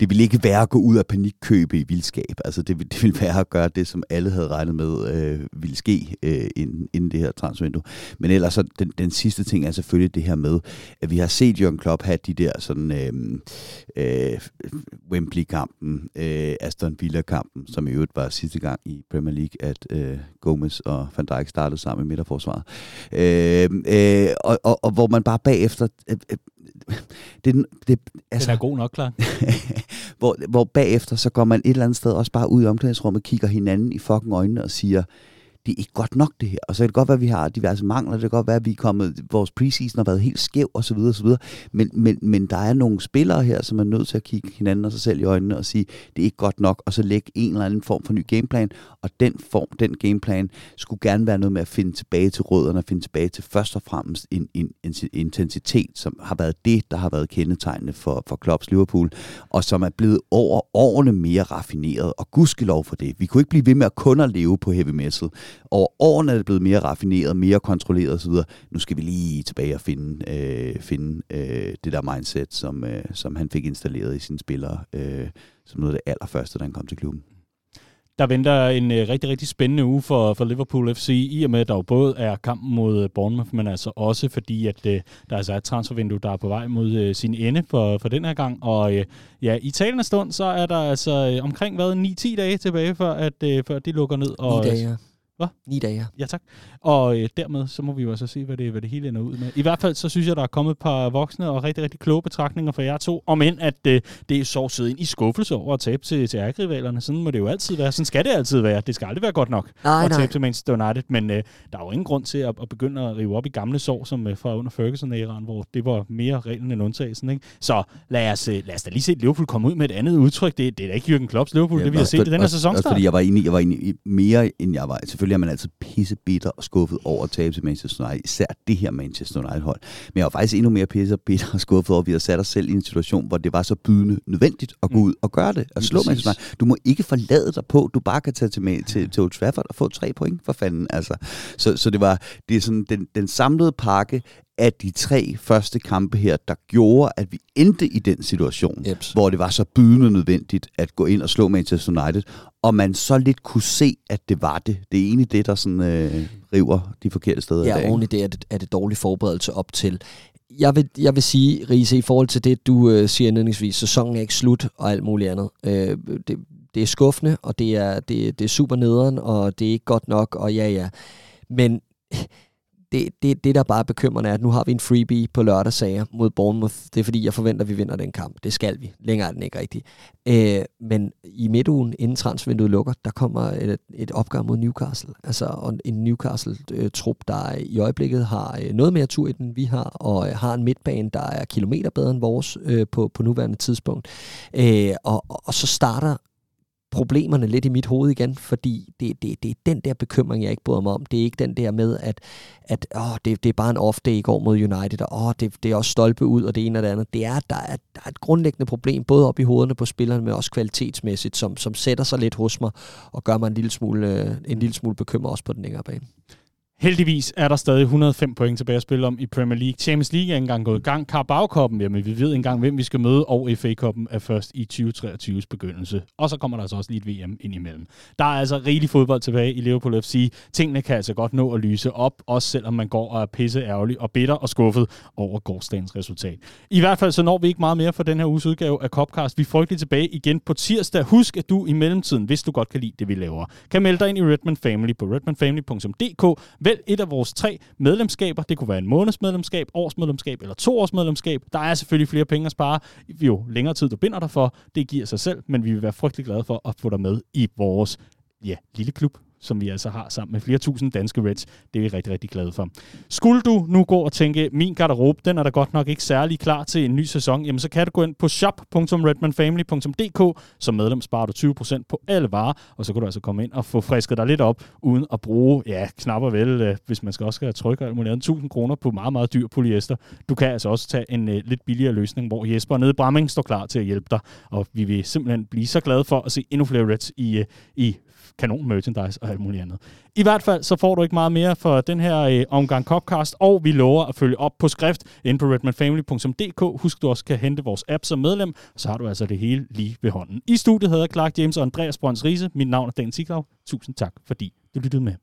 det vil ikke være at gå ud af panikkøbe i vildskab. Altså det, det vil være at gøre det, som alle havde regnet med øh, ville ske øh, inden, inden det her transfervindue. Men ellers så den, den sidste ting er selvfølgelig det her med, at vi har set Jørgen Klopp have de der sådan øh, øh, Wembley-kampen, øh, Aston Villa-kampen, som i øvrigt var sidste gang i Premier League, at øh, Gomez og Van Dijk startede sammen i midterforsvaret. Øh, øh, og, og, og hvor man bare bagefter... Øh, øh, det, det, altså, den er god nok, klar. hvor, hvor bagefter, så går man et eller andet sted også bare ud i omklædningsrummet, kigger hinanden i fucking øjnene og siger, det er ikke godt nok det her. Og så kan det godt være, at vi har diverse mangler, det kan godt være, at vi er kommet, vores preseason har været helt skæv osv. osv. Men, men, men der er nogle spillere her, som er nødt til at kigge hinanden og sig selv i øjnene og sige, det er ikke godt nok, og så lægge en eller anden form for ny gameplan, og den form, den gameplan, skulle gerne være noget med at finde tilbage til rødderne, og finde tilbage til først og fremmest en, en, en intensitet, som har været det, der har været kendetegnende for, for Klopps Liverpool, og som er blevet over årene mere raffineret, og gudskelov for det. Vi kunne ikke blive ved med at kun at leve på heavy metal. Over årene er det blevet mere raffineret, mere kontrolleret osv. Nu skal vi lige tilbage og finde, øh, finde øh, det der mindset, som, øh, som han fik installeret i sine spillere, øh, som noget af det allerførste, da han kom til klubben. Der venter en øh, rigtig, rigtig spændende uge for, for Liverpool FC, i og med, at der jo både er kampen mod Bournemouth, men altså også fordi, at øh, der altså er et transfervindue, der er på vej mod øh, sin ende for, for den her gang. Og øh, ja, i talende stund, så er der altså øh, omkring hvad, 9-10 dage tilbage, før, at, øh, før de lukker ned. Og, 9 dage, ja. Hvad? Ni dage, ja. Ja, tak. Og øh, dermed, så må vi jo altså se, hvad det, hvad det hele ender ud med. I hvert fald, så synes jeg, der er kommet et par voksne og rigtig, rigtig kloge betragtninger fra jer to, om end at øh, det er så siddet ind i skuffelse over at tabe til, til ærkerivalerne. Sådan må det jo altid være. Sådan skal det altid være. Det skal aldrig være godt nok nej, at tabe til Manchester United, men øh, der er jo ingen grund til at, at begynde at rive op i gamle sår, som øh, fra under Ferguson-æraen, hvor det var mere reglen end undtagelsen. Ikke? Så lad os, øh, lad os da lige se Liverpool komme ud med et andet udtryk. Det, det er da ikke Jürgen Klopps Liverpool, ja, det vi har set i den her sæson. Fordi jeg var inde, jeg var i mere, end jeg var. Selvfølgelig er man altid pisse bitter og skuffet over at tabe til Manchester United, især det her Manchester United-hold. Men jeg var faktisk endnu mere pisse bitter og skuffet over, at vi har sat os selv i en situation, hvor det var så bydende nødvendigt at gå mm. ud og gøre det, og slå Manchester United. Du må ikke forlade dig på, du bare kan tage til, til, til Old Trafford og få tre point for fanden. Altså. Så, så det var det er sådan, den, den samlede pakke af de tre første kampe her, der gjorde, at vi endte i den situation, Jeps. hvor det var så bydende nødvendigt at gå ind og slå Manchester United, og man så lidt kunne se, at det var det. Det er egentlig det, der sådan, øh, river de forkerte steder ja, i dag. Ja, det er det, er det dårlig forberedelse op til. Jeg vil, jeg vil sige, Riese, i forhold til det, du øh, siger indledningsvis, sæsonen er ikke slut og alt muligt andet. Øh, det, det er skuffende, og det er, det, det er super nederen, og det er ikke godt nok, og ja, ja. Men det, det, det, der bare er bekymrende, er, at nu har vi en freebie på lørdag sager mod Bournemouth. Det er fordi, jeg forventer, at vi vinder den kamp. Det skal vi. Længere er den ikke rigtigt. Øh, men i midtugen, inden transvinduet lukker, der kommer et, et opgør mod Newcastle. Altså en Newcastle-trup, der i øjeblikket har øh, noget mere tur i den, vi har, og øh, har en midtbane, der er kilometer bedre end vores øh, på, på nuværende tidspunkt. Øh, og, og så starter problemerne lidt i mit hoved igen, fordi det, det, det er den der bekymring, jeg ikke bryder mig om. Det er ikke den der med, at, at åh, det, det er bare en off-day i går mod United, og åh, det, det er også stolpe ud, og det ene og det andet. Det er, at der er, der er et grundlæggende problem, både op i hovederne på spillerne, men også kvalitetsmæssigt, som, som sætter sig lidt hos mig, og gør mig en lille smule, øh, en lille smule bekymret også på den længere bane. Heldigvis er der stadig 105 point tilbage at spille om i Premier League. Champions League er engang gået i gang. Carabao-koppen, jamen vi ved engang, hvem vi skal møde, og FA-koppen er først i 2023's begyndelse. Og så kommer der altså også lige et VM ind imellem. Der er altså rigelig fodbold tilbage i Liverpool FC. Tingene kan altså godt nå at lyse op, også selvom man går og er pisse ærgerlig og bitter og skuffet over gårdsdagens resultat. I hvert fald så når vi ikke meget mere for den her uges udgave af Copcast. Vi frygter tilbage igen på tirsdag. Husk, at du i mellemtiden, hvis du godt kan lide det, vi laver, kan melde dig ind i Redman Family på redmanfamily.dk Vælg et af vores tre medlemskaber. Det kunne være en månedsmedlemskab, årsmedlemskab eller toårsmedlemskab. Der er selvfølgelig flere penge at spare. Jo længere tid du binder dig for, det giver sig selv, men vi vil være frygtelig glade for at få dig med i vores ja, lille klub, som vi altså har sammen med flere tusind danske Reds. Det er vi rigtig, rigtig glade for. Skulle du nu gå og tænke, min garderobe, den er da godt nok ikke særlig klar til en ny sæson, jamen så kan du gå ind på shop.redmanfamily.dk. Som medlem sparer du 20% på alle varer, og så kan du altså komme ind og få frisket dig lidt op, uden at bruge, ja, knapper vel, øh, hvis man skal også skal trykke alt muligt 1000 kroner på meget, meget dyr polyester. Du kan altså også tage en øh, lidt billigere løsning, hvor Jesper nede i Bramming står klar til at hjælpe dig, og vi vil simpelthen blive så glade for at se endnu flere Reds i, øh, i kanon merchandise og alt muligt andet. I hvert fald så får du ikke meget mere for den her øh, omgang Copcast, og vi lover at følge op på skrift ind på redmanfamily.dk. Husk, du også kan hente vores app som medlem, så har du altså det hele lige ved hånden. I studiet hedder Clark James og Andreas Brøns Riese. Mit navn er Dan Siglaug. Tusind tak, fordi du lyttede med.